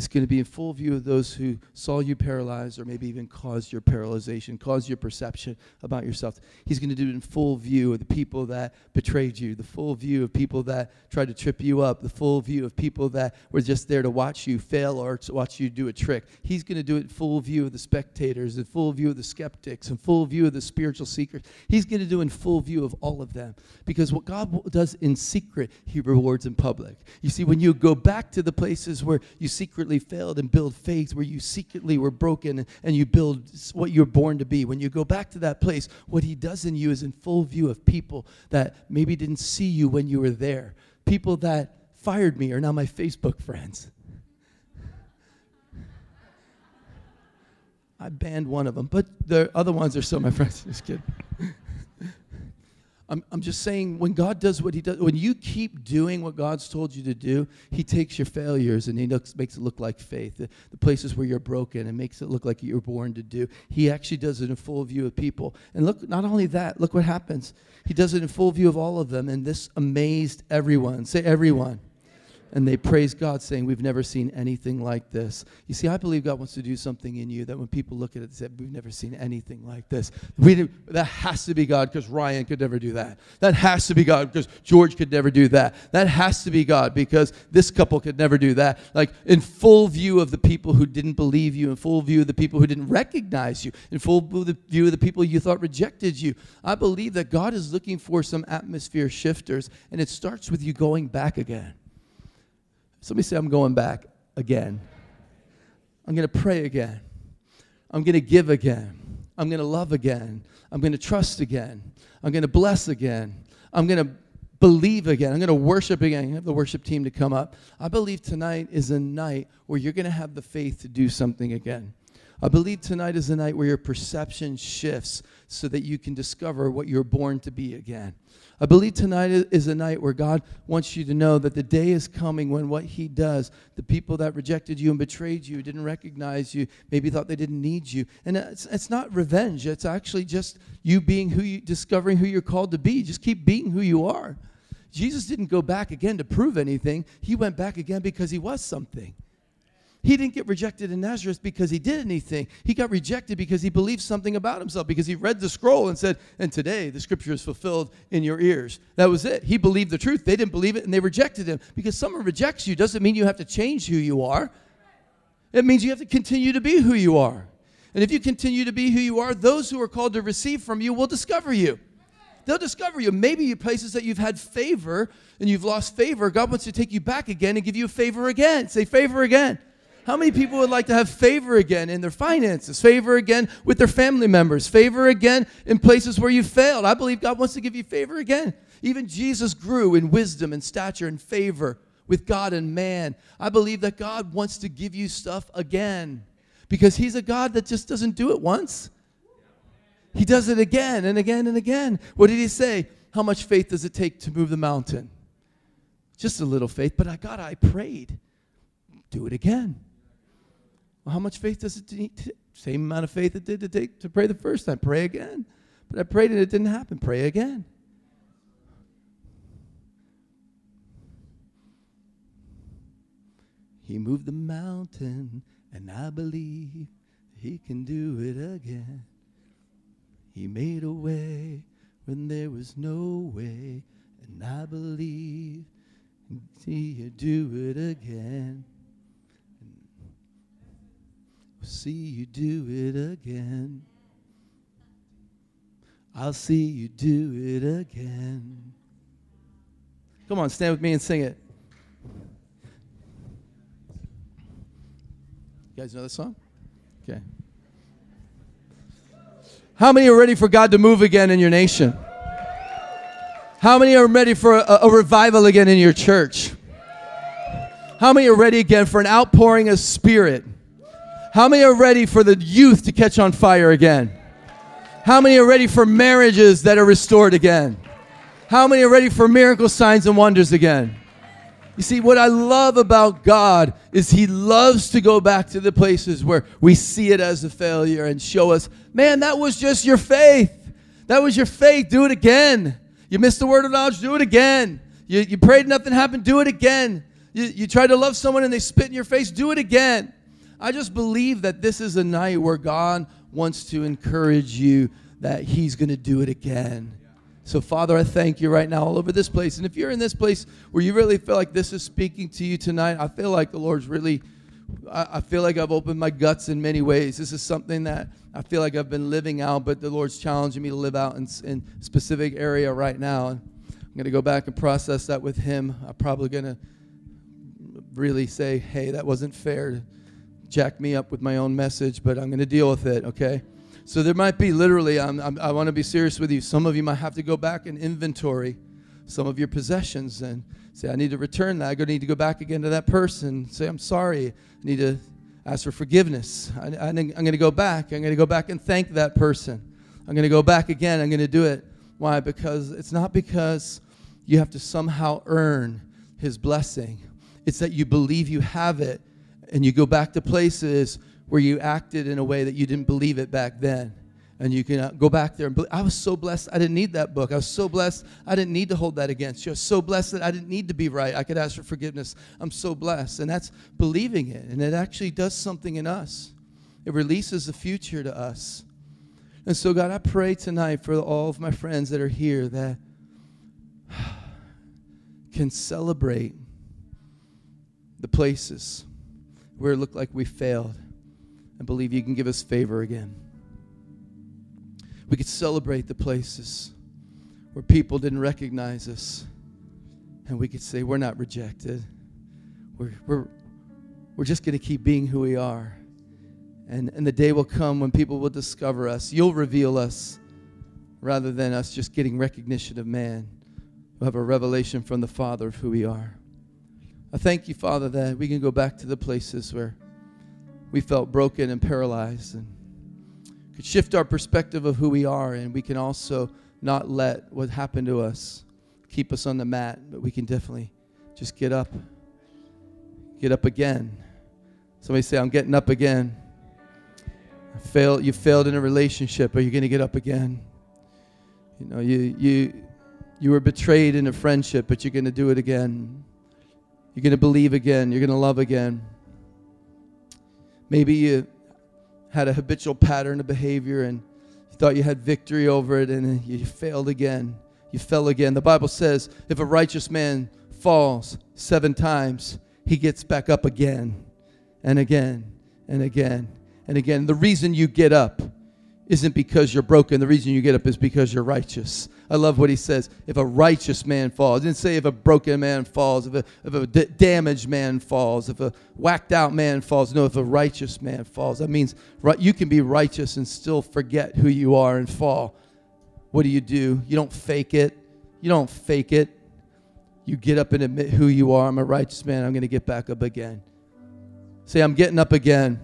is going to be in full view of those who saw you paralyzed or maybe even caused your paralyzation, caused your perception about yourself. He's going to do it in full view of the people that betrayed you, the full view of people that tried to trip you up, the full view of people that were just there to watch you fail or to watch you do a trick. He's going to do it in full view of the spectators, in full view of the skeptics, in full view of the spiritual seekers. He's going to do in full view of all of them because what God does in secret, He rewards in public. You see, when you go back to the places where you secretly secretly failed and build faith, where you secretly were broken and you build what you're born to be. When you go back to that place, what he does in you is in full view of people that maybe didn't see you when you were there. People that fired me are now my Facebook friends. I banned one of them, but the other ones are still my friends. Just kidding. I'm, I'm just saying, when God does what He does, when you keep doing what God's told you to do, He takes your failures and He looks, makes it look like faith. The, the places where you're broken and makes it look like you're born to do. He actually does it in full view of people. And look, not only that, look what happens. He does it in full view of all of them, and this amazed everyone. Say, everyone and they praise God, saying, We've never seen anything like this. You see, I believe God wants to do something in you that when people look at it, they say, We've never seen anything like this. We that has to be God because Ryan could never do that. That has to be God because George could never do that. That has to be God because this couple could never do that. Like in full view of the people who didn't believe you, in full view of the people who didn't recognize you, in full view of the people you thought rejected you. I believe that God is looking for some atmosphere shifters, and it starts with you going back again. Somebody say, I'm going back again. I'm going to pray again. I'm going to give again. I'm going to love again. I'm going to trust again. I'm going to bless again. I'm going to believe again. I'm going to worship again. You have the worship team to come up. I believe tonight is a night where you're going to have the faith to do something again. I believe tonight is a night where your perception shifts so that you can discover what you're born to be again. I believe tonight is a night where God wants you to know that the day is coming when what He does, the people that rejected you and betrayed you, didn't recognize you, maybe thought they didn't need you. And it's, it's not revenge, it's actually just you being who you, discovering who you're called to be. Just keep being who you are. Jesus didn't go back again to prove anything, He went back again because He was something. He didn't get rejected in Nazareth because he did anything. He got rejected because he believed something about himself, because he read the scroll and said, And today the scripture is fulfilled in your ears. That was it. He believed the truth. They didn't believe it and they rejected him. Because someone rejects you doesn't mean you have to change who you are, it means you have to continue to be who you are. And if you continue to be who you are, those who are called to receive from you will discover you. They'll discover you. Maybe places that you've had favor and you've lost favor, God wants to take you back again and give you favor again. Say favor again. How many people would like to have favor again in their finances, favor again with their family members, favor again in places where you failed? I believe God wants to give you favor again. Even Jesus grew in wisdom and stature and favor with God and man. I believe that God wants to give you stuff again because He's a God that just doesn't do it once. He does it again and again and again. What did He say? How much faith does it take to move the mountain? Just a little faith, but I God, I prayed. Do it again. Well, how much faith does it need? Same amount of faith it did to take to pray the first time. Pray again. But I prayed and it didn't happen. Pray again. He moved the mountain, and I believe he can do it again. He made a way when there was no way, and I believe he'll do it again see you do it again. I'll see you do it again. Come on, stand with me and sing it. You guys know this song? Okay. How many are ready for God to move again in your nation? How many are ready for a, a revival again in your church? How many are ready again for an outpouring of spirit? How many are ready for the youth to catch on fire again? How many are ready for marriages that are restored again? How many are ready for miracle signs and wonders again? You see, what I love about God is He loves to go back to the places where we see it as a failure and show us, man, that was just your faith. That was your faith. Do it again. You missed the word of knowledge. Do it again. You, you prayed, nothing happened. Do it again. You, you tried to love someone and they spit in your face. Do it again. I just believe that this is a night where God wants to encourage you that He's going to do it again. So, Father, I thank you right now all over this place. And if you're in this place where you really feel like this is speaking to you tonight, I feel like the Lord's really, I, feel like I've opened my guts in many ways. This is something that I feel like I've been living out, but the Lord's challenging me to live out in, in specific area right now. And I'm going to go back and process that with Him. I'm probably going to really say, hey, that wasn't fair jack me up with my own message, but I'm going to deal with it, okay? So there might be literally, I'm, I'm, i want to be serious with you. Some of you might have to go back and inventory some of your possessions and say, I need to return that. I need to go back again to that person. Say, I'm sorry. I need to ask for forgiveness. I, I, I'm going to go back. I'm going to go back and thank that person. I'm going to go back again. I'm going to do it. Why? Because it's not because you have to somehow earn his blessing. It's that you believe you have it and you go back to places where you acted in a way that you didn't believe it back then. And you can uh, go back there and believe. I was so blessed I didn't need that book. I was so blessed I didn't need to hold that against you. I was so blessed that I didn't need to be right. I could ask for forgiveness. I'm so blessed. And that's believing it. And it actually does something in us, it releases the future to us. And so, God, I pray tonight for all of my friends that are here that can celebrate the places where it looked like we failed and believe you can give us favor again. We could celebrate the places where people didn't recognize us and we could say, We're not rejected. We're, we're, we're just going to keep being who we are. And, and the day will come when people will discover us. You'll reveal us rather than us just getting recognition of man. We'll have a revelation from the Father of who we are. I thank you, Father, that we can go back to the places where we felt broken and paralyzed and could shift our perspective of who we are and we can also not let what happened to us keep us on the mat, but we can definitely just get up. Get up again. Somebody say, I'm getting up again. Fail, you failed in a relationship, are you going to get up again? You know, you, you, you were betrayed in a friendship, but you're going to do it again. You're going to believe again. You're going to love again. Maybe you had a habitual pattern of behavior and you thought you had victory over it and you failed again. You fell again. The Bible says if a righteous man falls seven times, he gets back up again and again and again and again. The reason you get up isn't because you're broken. The reason you get up is because you're righteous. I love what he says. If a righteous man falls, didn't say if a broken man falls, if a, if a d- damaged man falls, if a whacked out man falls. No, if a righteous man falls. That means right, you can be righteous and still forget who you are and fall. What do you do? You don't fake it. You don't fake it. You get up and admit who you are. I'm a righteous man. I'm going to get back up again. Say, I'm getting up again.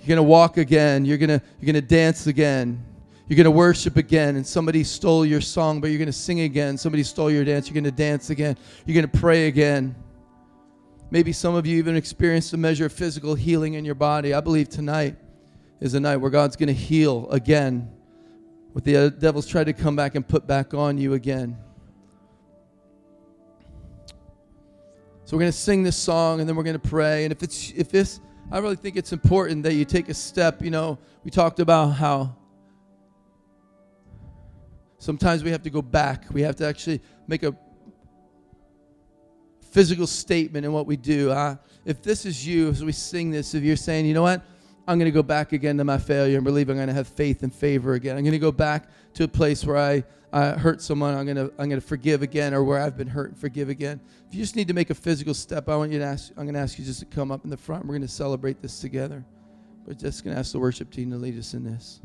You're going to walk again. You're going to, you're to dance again. You're going to worship again. And somebody stole your song, but you're going to sing again. Somebody stole your dance. You're going to dance again. You're going to pray again. Maybe some of you even experienced a measure of physical healing in your body. I believe tonight is a night where God's going to heal again. What the uh, devil's tried to come back and put back on you again. So we're going to sing this song and then we're going to pray. And if it's if this I really think it's important that you take a step. You know, we talked about how sometimes we have to go back. We have to actually make a physical statement in what we do. Uh, if this is you, as we sing this, if you're saying, you know what, I'm going to go back again to my failure and believe I'm going to have faith and favor again. I'm going to go back to a place where I, I hurt someone. I'm to I'm to forgive again, or where I've been hurt and forgive again. If you just need to make a physical step, I want you to ask. I'm to ask you just to come up in the front. We're to celebrate this together. We're just to ask the worship team to lead us in this.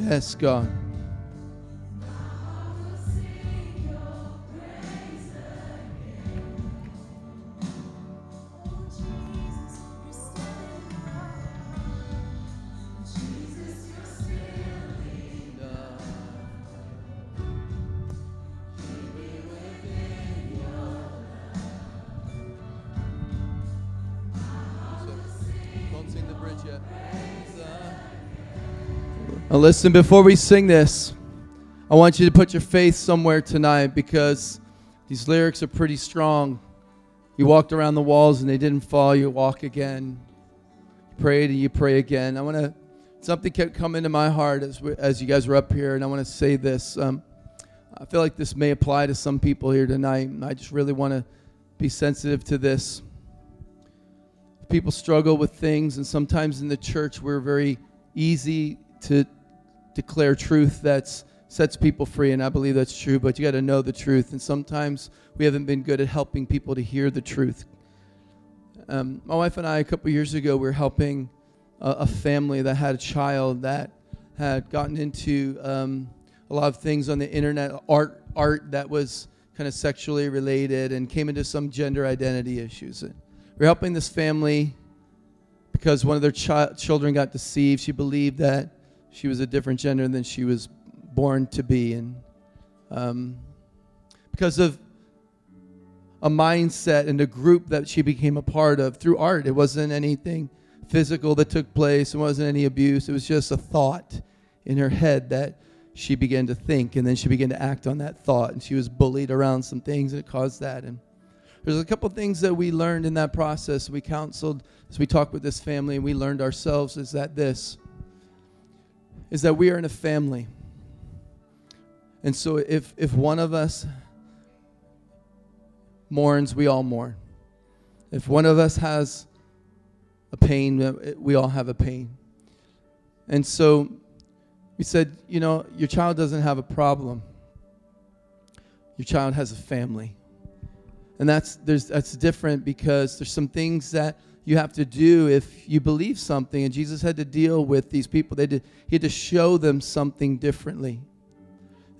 Yes, God. Now, listen, before we sing this, I want you to put your faith somewhere tonight because these lyrics are pretty strong. You walked around the walls and they didn't fall. You walk again. You prayed and you pray again. I want to, something kept coming to my heart as, we, as you guys were up here, and I want to say this. Um, I feel like this may apply to some people here tonight. I just really want to be sensitive to this. People struggle with things, and sometimes in the church, we're very easy to declare truth that sets people free, and I believe that's true. But you got to know the truth, and sometimes we haven't been good at helping people to hear the truth. Um, my wife and I, a couple years ago, we were helping a, a, family that had a child that had gotten into um, a lot of things on the internet, art, art that was kind of sexually related, and came into some gender identity issues. And we're helping this family because one of their chi- children got deceived. She believed that she was a different gender than she was born to be, and um, because of a mindset and a group that she became a part of through art. It wasn't anything physical that took place, it wasn't any abuse. It was just a thought in her head that she began to think, and then she began to act on that thought. And she was bullied around some things, and it caused that. And there's a couple things that we learned in that process. We counseled as we talked with this family, and we learned ourselves is that this is that we are in a family. And so if if one of us mourns, we all mourn. If one of us has a pain, we all have a pain. And so we said, you know, your child doesn't have a problem. Your child has a family. And that's there's that's different because there's some things that you have to do if you believe something and Jesus had to deal with these people. They did he had to show them something differently.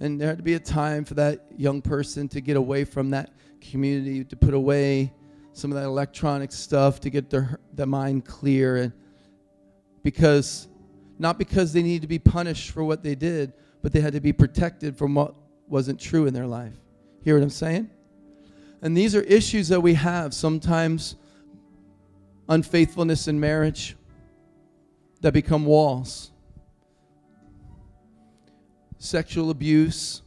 And there had to be a time for that young person to get away from that community to put away some of that electronic stuff to get their, their mind clear and because not because they needed to be punished for what they did but they had to be protected from what wasn't true in their life hear what i'm saying and these are issues that we have sometimes unfaithfulness in marriage that become walls sexual abuse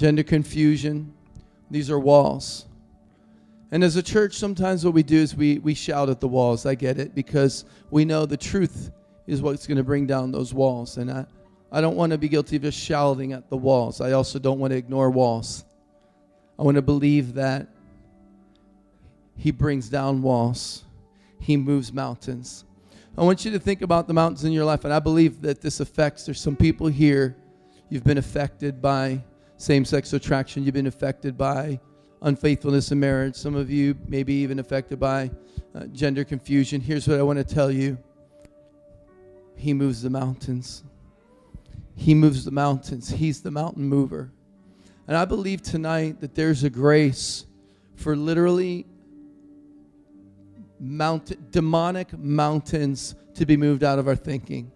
gender confusion. These are walls. And as a church, sometimes what we do is we, we shout at the walls. I get it because we know the truth is what's going to bring down those walls. And I, I don't want to be guilty of just shouting at the walls. I also don't want to ignore walls. I want to believe that He brings down walls, He moves mountains. I want you to think about the mountains in your life. And I believe that this affects, there's some people here, you've been affected by same sex attraction, you've been affected by unfaithfulness in marriage. Some of you may be even affected by uh, gender confusion. Here's what I want to tell you He moves the mountains. He moves the mountains. He's the mountain mover. And I believe tonight that there's a grace for literally mount, demonic mountains to be moved out of our thinking.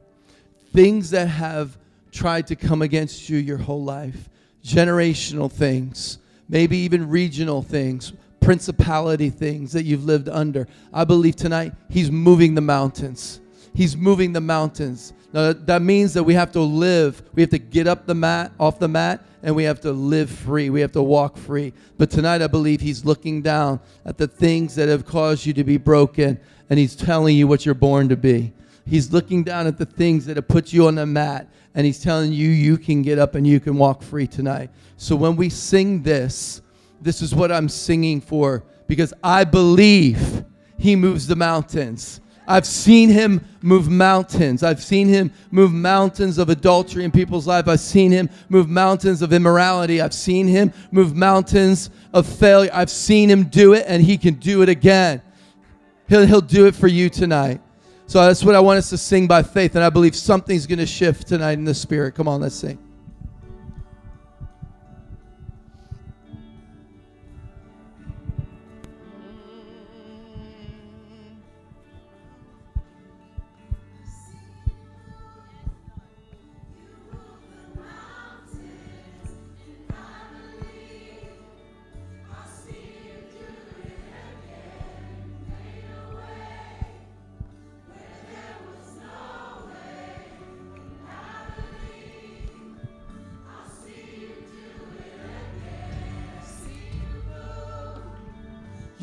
Things that have tried to come against you your whole life generational things, maybe even regional things, principality things that you've lived under. I believe tonight He's moving the mountains. He's moving the mountains. Now that means that we have to live. We have to get up the mat, off the mat, and we have to live free. We have to walk free. But tonight I believe He's looking down at the things that have caused you to be broken, and He's telling you what you're born to be. He's looking down at the things that have put you on the mat and he's telling you you can get up and you can walk free tonight. So when we sing this, this is what I'm singing for because I believe he moves the mountains. I've seen him move mountains. I've seen him move mountains of adultery in people's life. I've seen him move mountains of immorality. I've seen him move mountains of failure. I've seen him do it and he can do it again. He'll, he'll do it for you tonight. So that's what I want us to sing by faith. And I believe something's going to shift tonight in the spirit. Come on, let's sing.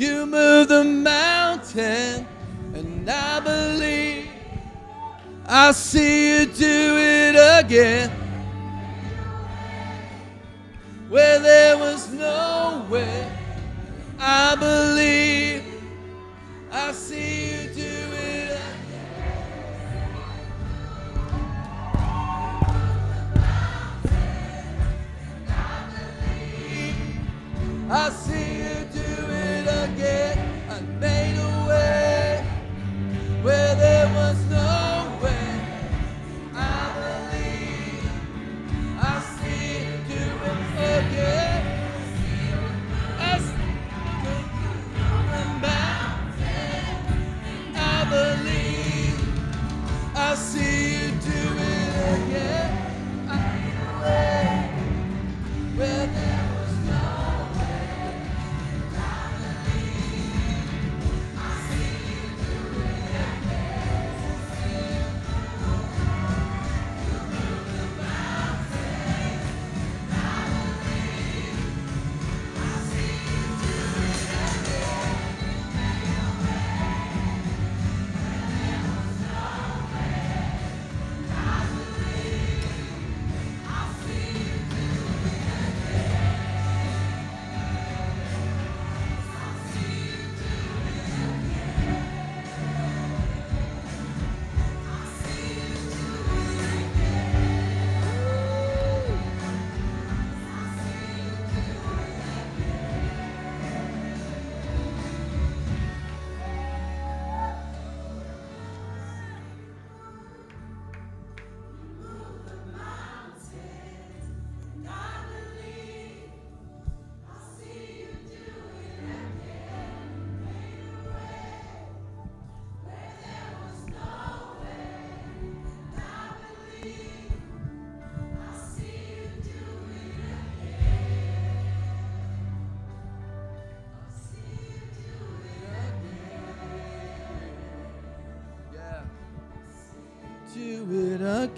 You move the mountain, and I believe I see you do it again. Where there was no way, I believe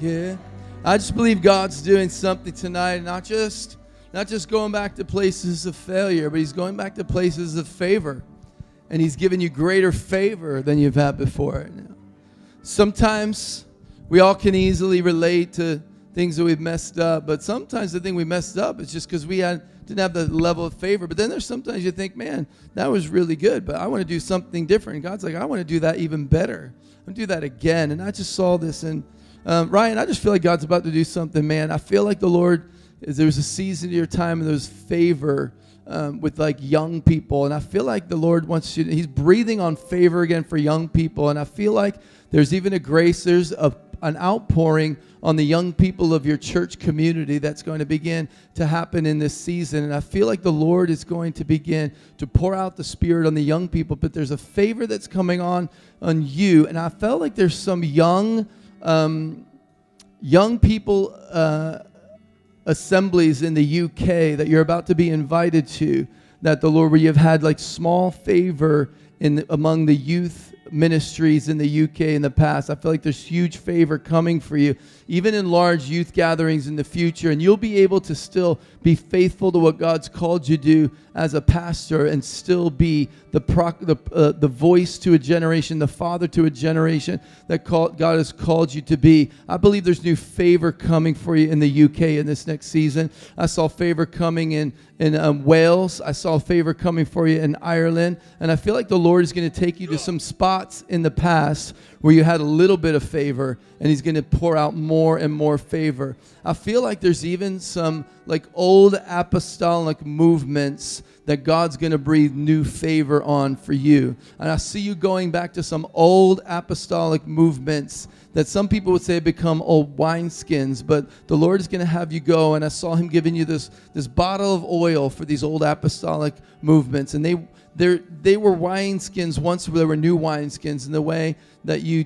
again. I just believe God's doing something tonight, not just not just going back to places of failure, but he's going back to places of favor. And he's giving you greater favor than you've had before. Sometimes we all can easily relate to things that we've messed up, but sometimes the thing we messed up is just because we had didn't have the level of favor. But then there's sometimes you think, man, that was really good, but I want to do something different. God's like, I want to do that even better. I want to do that again. And I just saw this, and um, Ryan, I just feel like God's about to do something, man. I feel like the Lord is there's a season of your time and there's favor. Um, with like young people, and I feel like the Lord wants you. To, he's breathing on favor again for young people, and I feel like there's even a grace. There's a an outpouring on the young people of your church community that's going to begin to happen in this season. And I feel like the Lord is going to begin to pour out the Spirit on the young people, but there's a favor that's coming on on you. And I felt like there's some young, um, young people uh, assemblies in the UK that you're about to be invited to. That the Lord, where you've had like small favor in among the youth ministries in the UK in the past. I feel like there's huge favor coming for you, even in large youth gatherings in the future. And you'll be able to still be faithful to what God's called you to do as a pastor and still be the, proc- the, uh, the voice to a generation, the father to a generation that call- God has called you to be. I believe there's new favor coming for you in the UK in this next season. I saw favor coming in, in um, Wales. I saw favor coming for you in Ireland. And I feel like the Lord is going to take you to some spots in the past where you had a little bit of favor and he's going to pour out more and more favor. I feel like there's even some like old apostolic movements that God's going to breathe new favor on for you. And I see you going back to some old apostolic movements that some people would say become old wineskins, but the Lord is going to have you go. And I saw Him giving you this, this bottle of oil for these old apostolic movements. And they, they were wineskins once, there were new wineskins in the way that you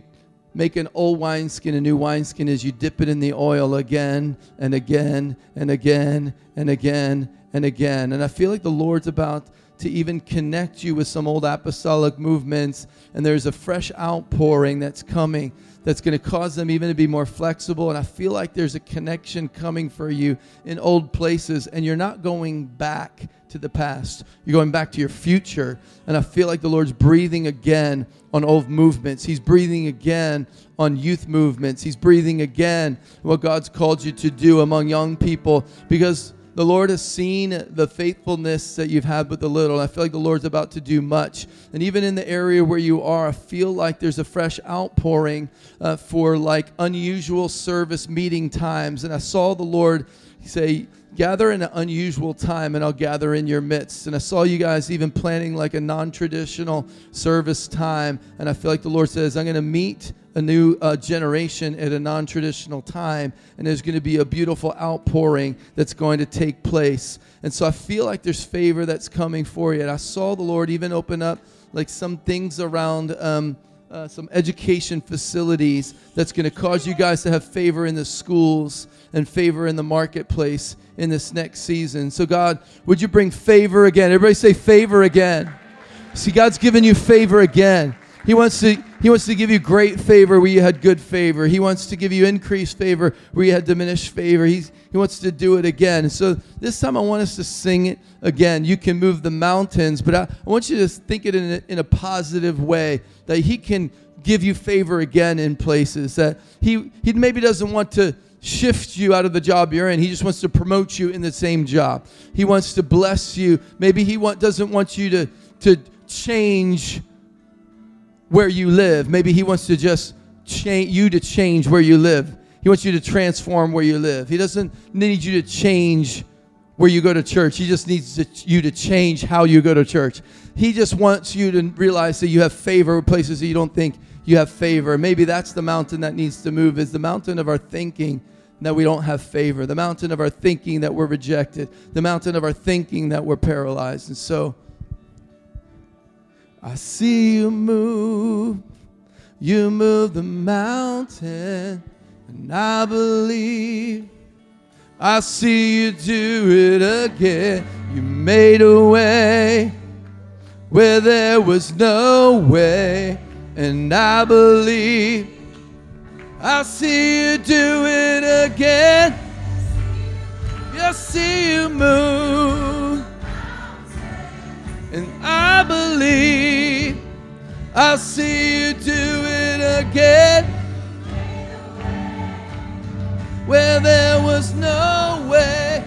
make an old wineskin a new wineskin is you dip it in the oil again and again and again and again and again. And I feel like the Lord's about to even connect you with some old apostolic movements, and there's a fresh outpouring that's coming that's going to cause them even to be more flexible. And I feel like there's a connection coming for you in old places, and you're not going back to the past. You're going back to your future. And I feel like the Lord's breathing again on old movements. He's breathing again on youth movements. He's breathing again what God's called you to do among young people because the Lord has seen the faithfulness that you've had with the little. And I feel like the Lord's about to do much. And even in the area where you are, I feel like there's a fresh outpouring uh, for like unusual service meeting times. And I saw the Lord say, gather in an unusual time and I'll gather in your midst. And I saw you guys even planning like a non traditional service time. And I feel like the Lord says, I'm going to meet a new uh, generation at a non traditional time, and there's going to be a beautiful outpouring that's going to take place. And so I feel like there's favor that's coming for you. And I saw the Lord even open up like some things around. Um, uh, some education facilities that's going to cause you guys to have favor in the schools and favor in the marketplace in this next season. So, God, would you bring favor again? Everybody say favor again. See, God's given you favor again. He wants to he wants to give you great favor where you had good favor. He wants to give you increased favor where you had diminished favor. He's, he wants to do it again. So this time I want us to sing it again. You can move the mountains, but I, I want you to think it in a, in a positive way that he can give you favor again in places that he he maybe doesn't want to shift you out of the job you're in. He just wants to promote you in the same job. He wants to bless you. Maybe he want, doesn't want you to to change where you live. Maybe he wants to just change you to change where you live. He wants you to transform where you live. He doesn't need you to change where you go to church. He just needs to, you to change how you go to church. He just wants you to realize that you have favor places that you don't think you have favor. Maybe that's the mountain that needs to move is the mountain of our thinking that we don't have favor, the mountain of our thinking that we're rejected, the mountain of our thinking that we're paralyzed. And so I see you move, you move the mountain, and I believe. I see you do it again. You made a way where there was no way, and I believe. I see you do it again. I see you move. And I believe I'll see you do it again. Where there was no way,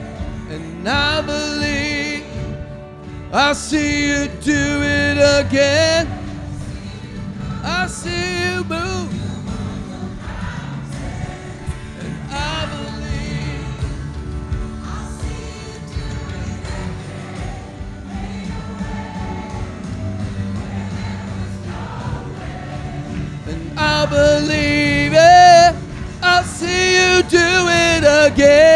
and I believe I'll see you do it again. I see you move. And I believe I believe it. I'll see you do it again.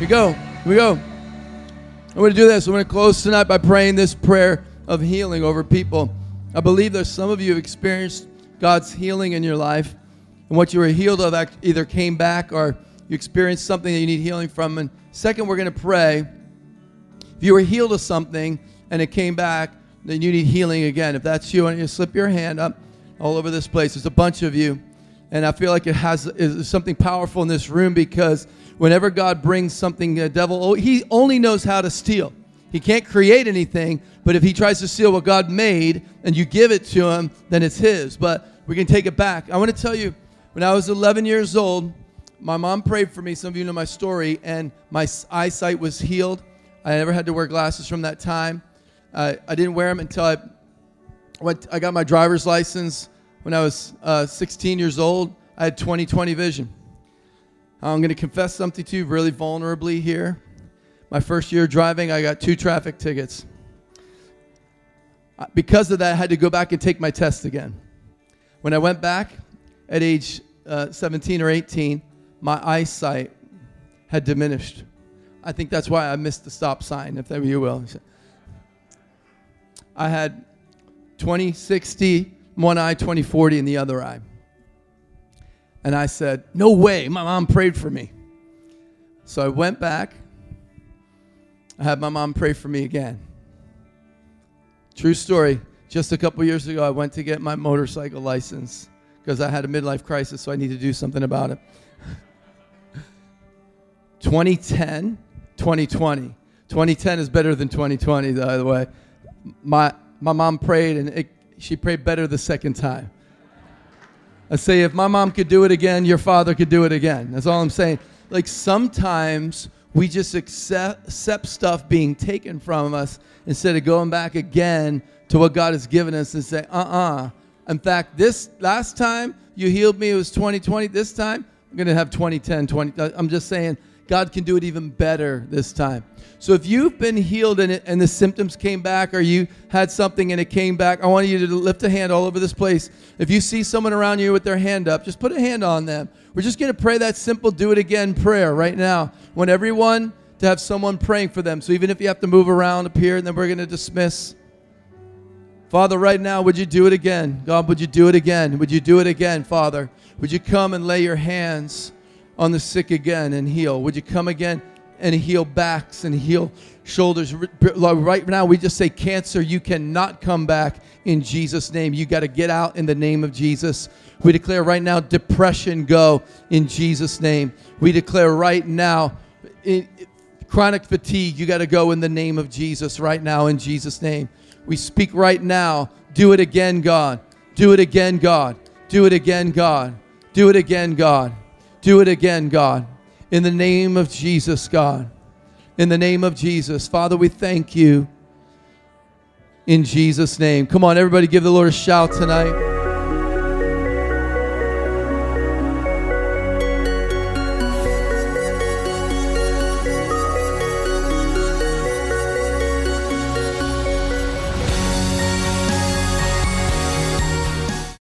We go. Here we go. I'm going to do this. I'm going to close tonight by praying this prayer of healing over people. I believe there's some of you have experienced God's healing in your life, and what you were healed of either came back or you experienced something that you need healing from. And second, we're going to pray. If you were healed of something and it came back, then you need healing again. If that's you, I want you to slip your hand up all over this place. There's a bunch of you. And I feel like it has is something powerful in this room because whenever God brings something, the devil, oh, he only knows how to steal. He can't create anything, but if he tries to steal what God made and you give it to him, then it's his. But we can take it back. I want to tell you, when I was 11 years old, my mom prayed for me. Some of you know my story, and my eyesight was healed. I never had to wear glasses from that time. Uh, I didn't wear them until I went, I got my driver's license when I was uh, 16 years old. I had 20/20 vision. I'm going to confess something to you really vulnerably here. My first year driving, I got two traffic tickets. Uh, Because of that, I had to go back and take my test again. When I went back at age uh, 17 or 18, my eyesight had diminished. I think that's why I missed the stop sign, if that you will. I had 2060 one eye, 2040 in the other eye. And I said, No way. My mom prayed for me. So I went back. I had my mom pray for me again. True story. Just a couple years ago, I went to get my motorcycle license because I had a midlife crisis, so I need to do something about it. 2010, 2020. 2010 is better than 2020, by the way. My, my mom prayed, and it, she prayed better the second time. I say, if my mom could do it again, your father could do it again. That's all I'm saying. Like sometimes we just accept, accept stuff being taken from us instead of going back again to what God has given us and say, uh uh In fact, this last time you healed me, it was 2020. This time, I'm going to have 2010, 20. I'm just saying, God can do it even better this time. So if you've been healed and, it, and the symptoms came back, or you had something and it came back, I want you to lift a hand all over this place. If you see someone around you with their hand up, just put a hand on them. We're just going to pray that simple do it again prayer right now. Want everyone to have someone praying for them. So even if you have to move around up here, and then we're going to dismiss. Father, right now, would you do it again? God, would you do it again? Would you do it again, Father? Would you come and lay your hands on the sick again and heal? Would you come again and heal backs and heal shoulders? Right now, we just say, Cancer, you cannot come back in Jesus' name. You got to get out in the name of Jesus. We declare right now, depression go in Jesus' name. We declare right now, chronic fatigue, you got to go in the name of Jesus right now in Jesus' name. We speak right now. Do it again, God. Do it again, God. Do it again, God. Do it again, God. Do it again, God. In the name of Jesus, God. In the name of Jesus. Father, we thank you. In Jesus' name. Come on, everybody, give the Lord a shout tonight.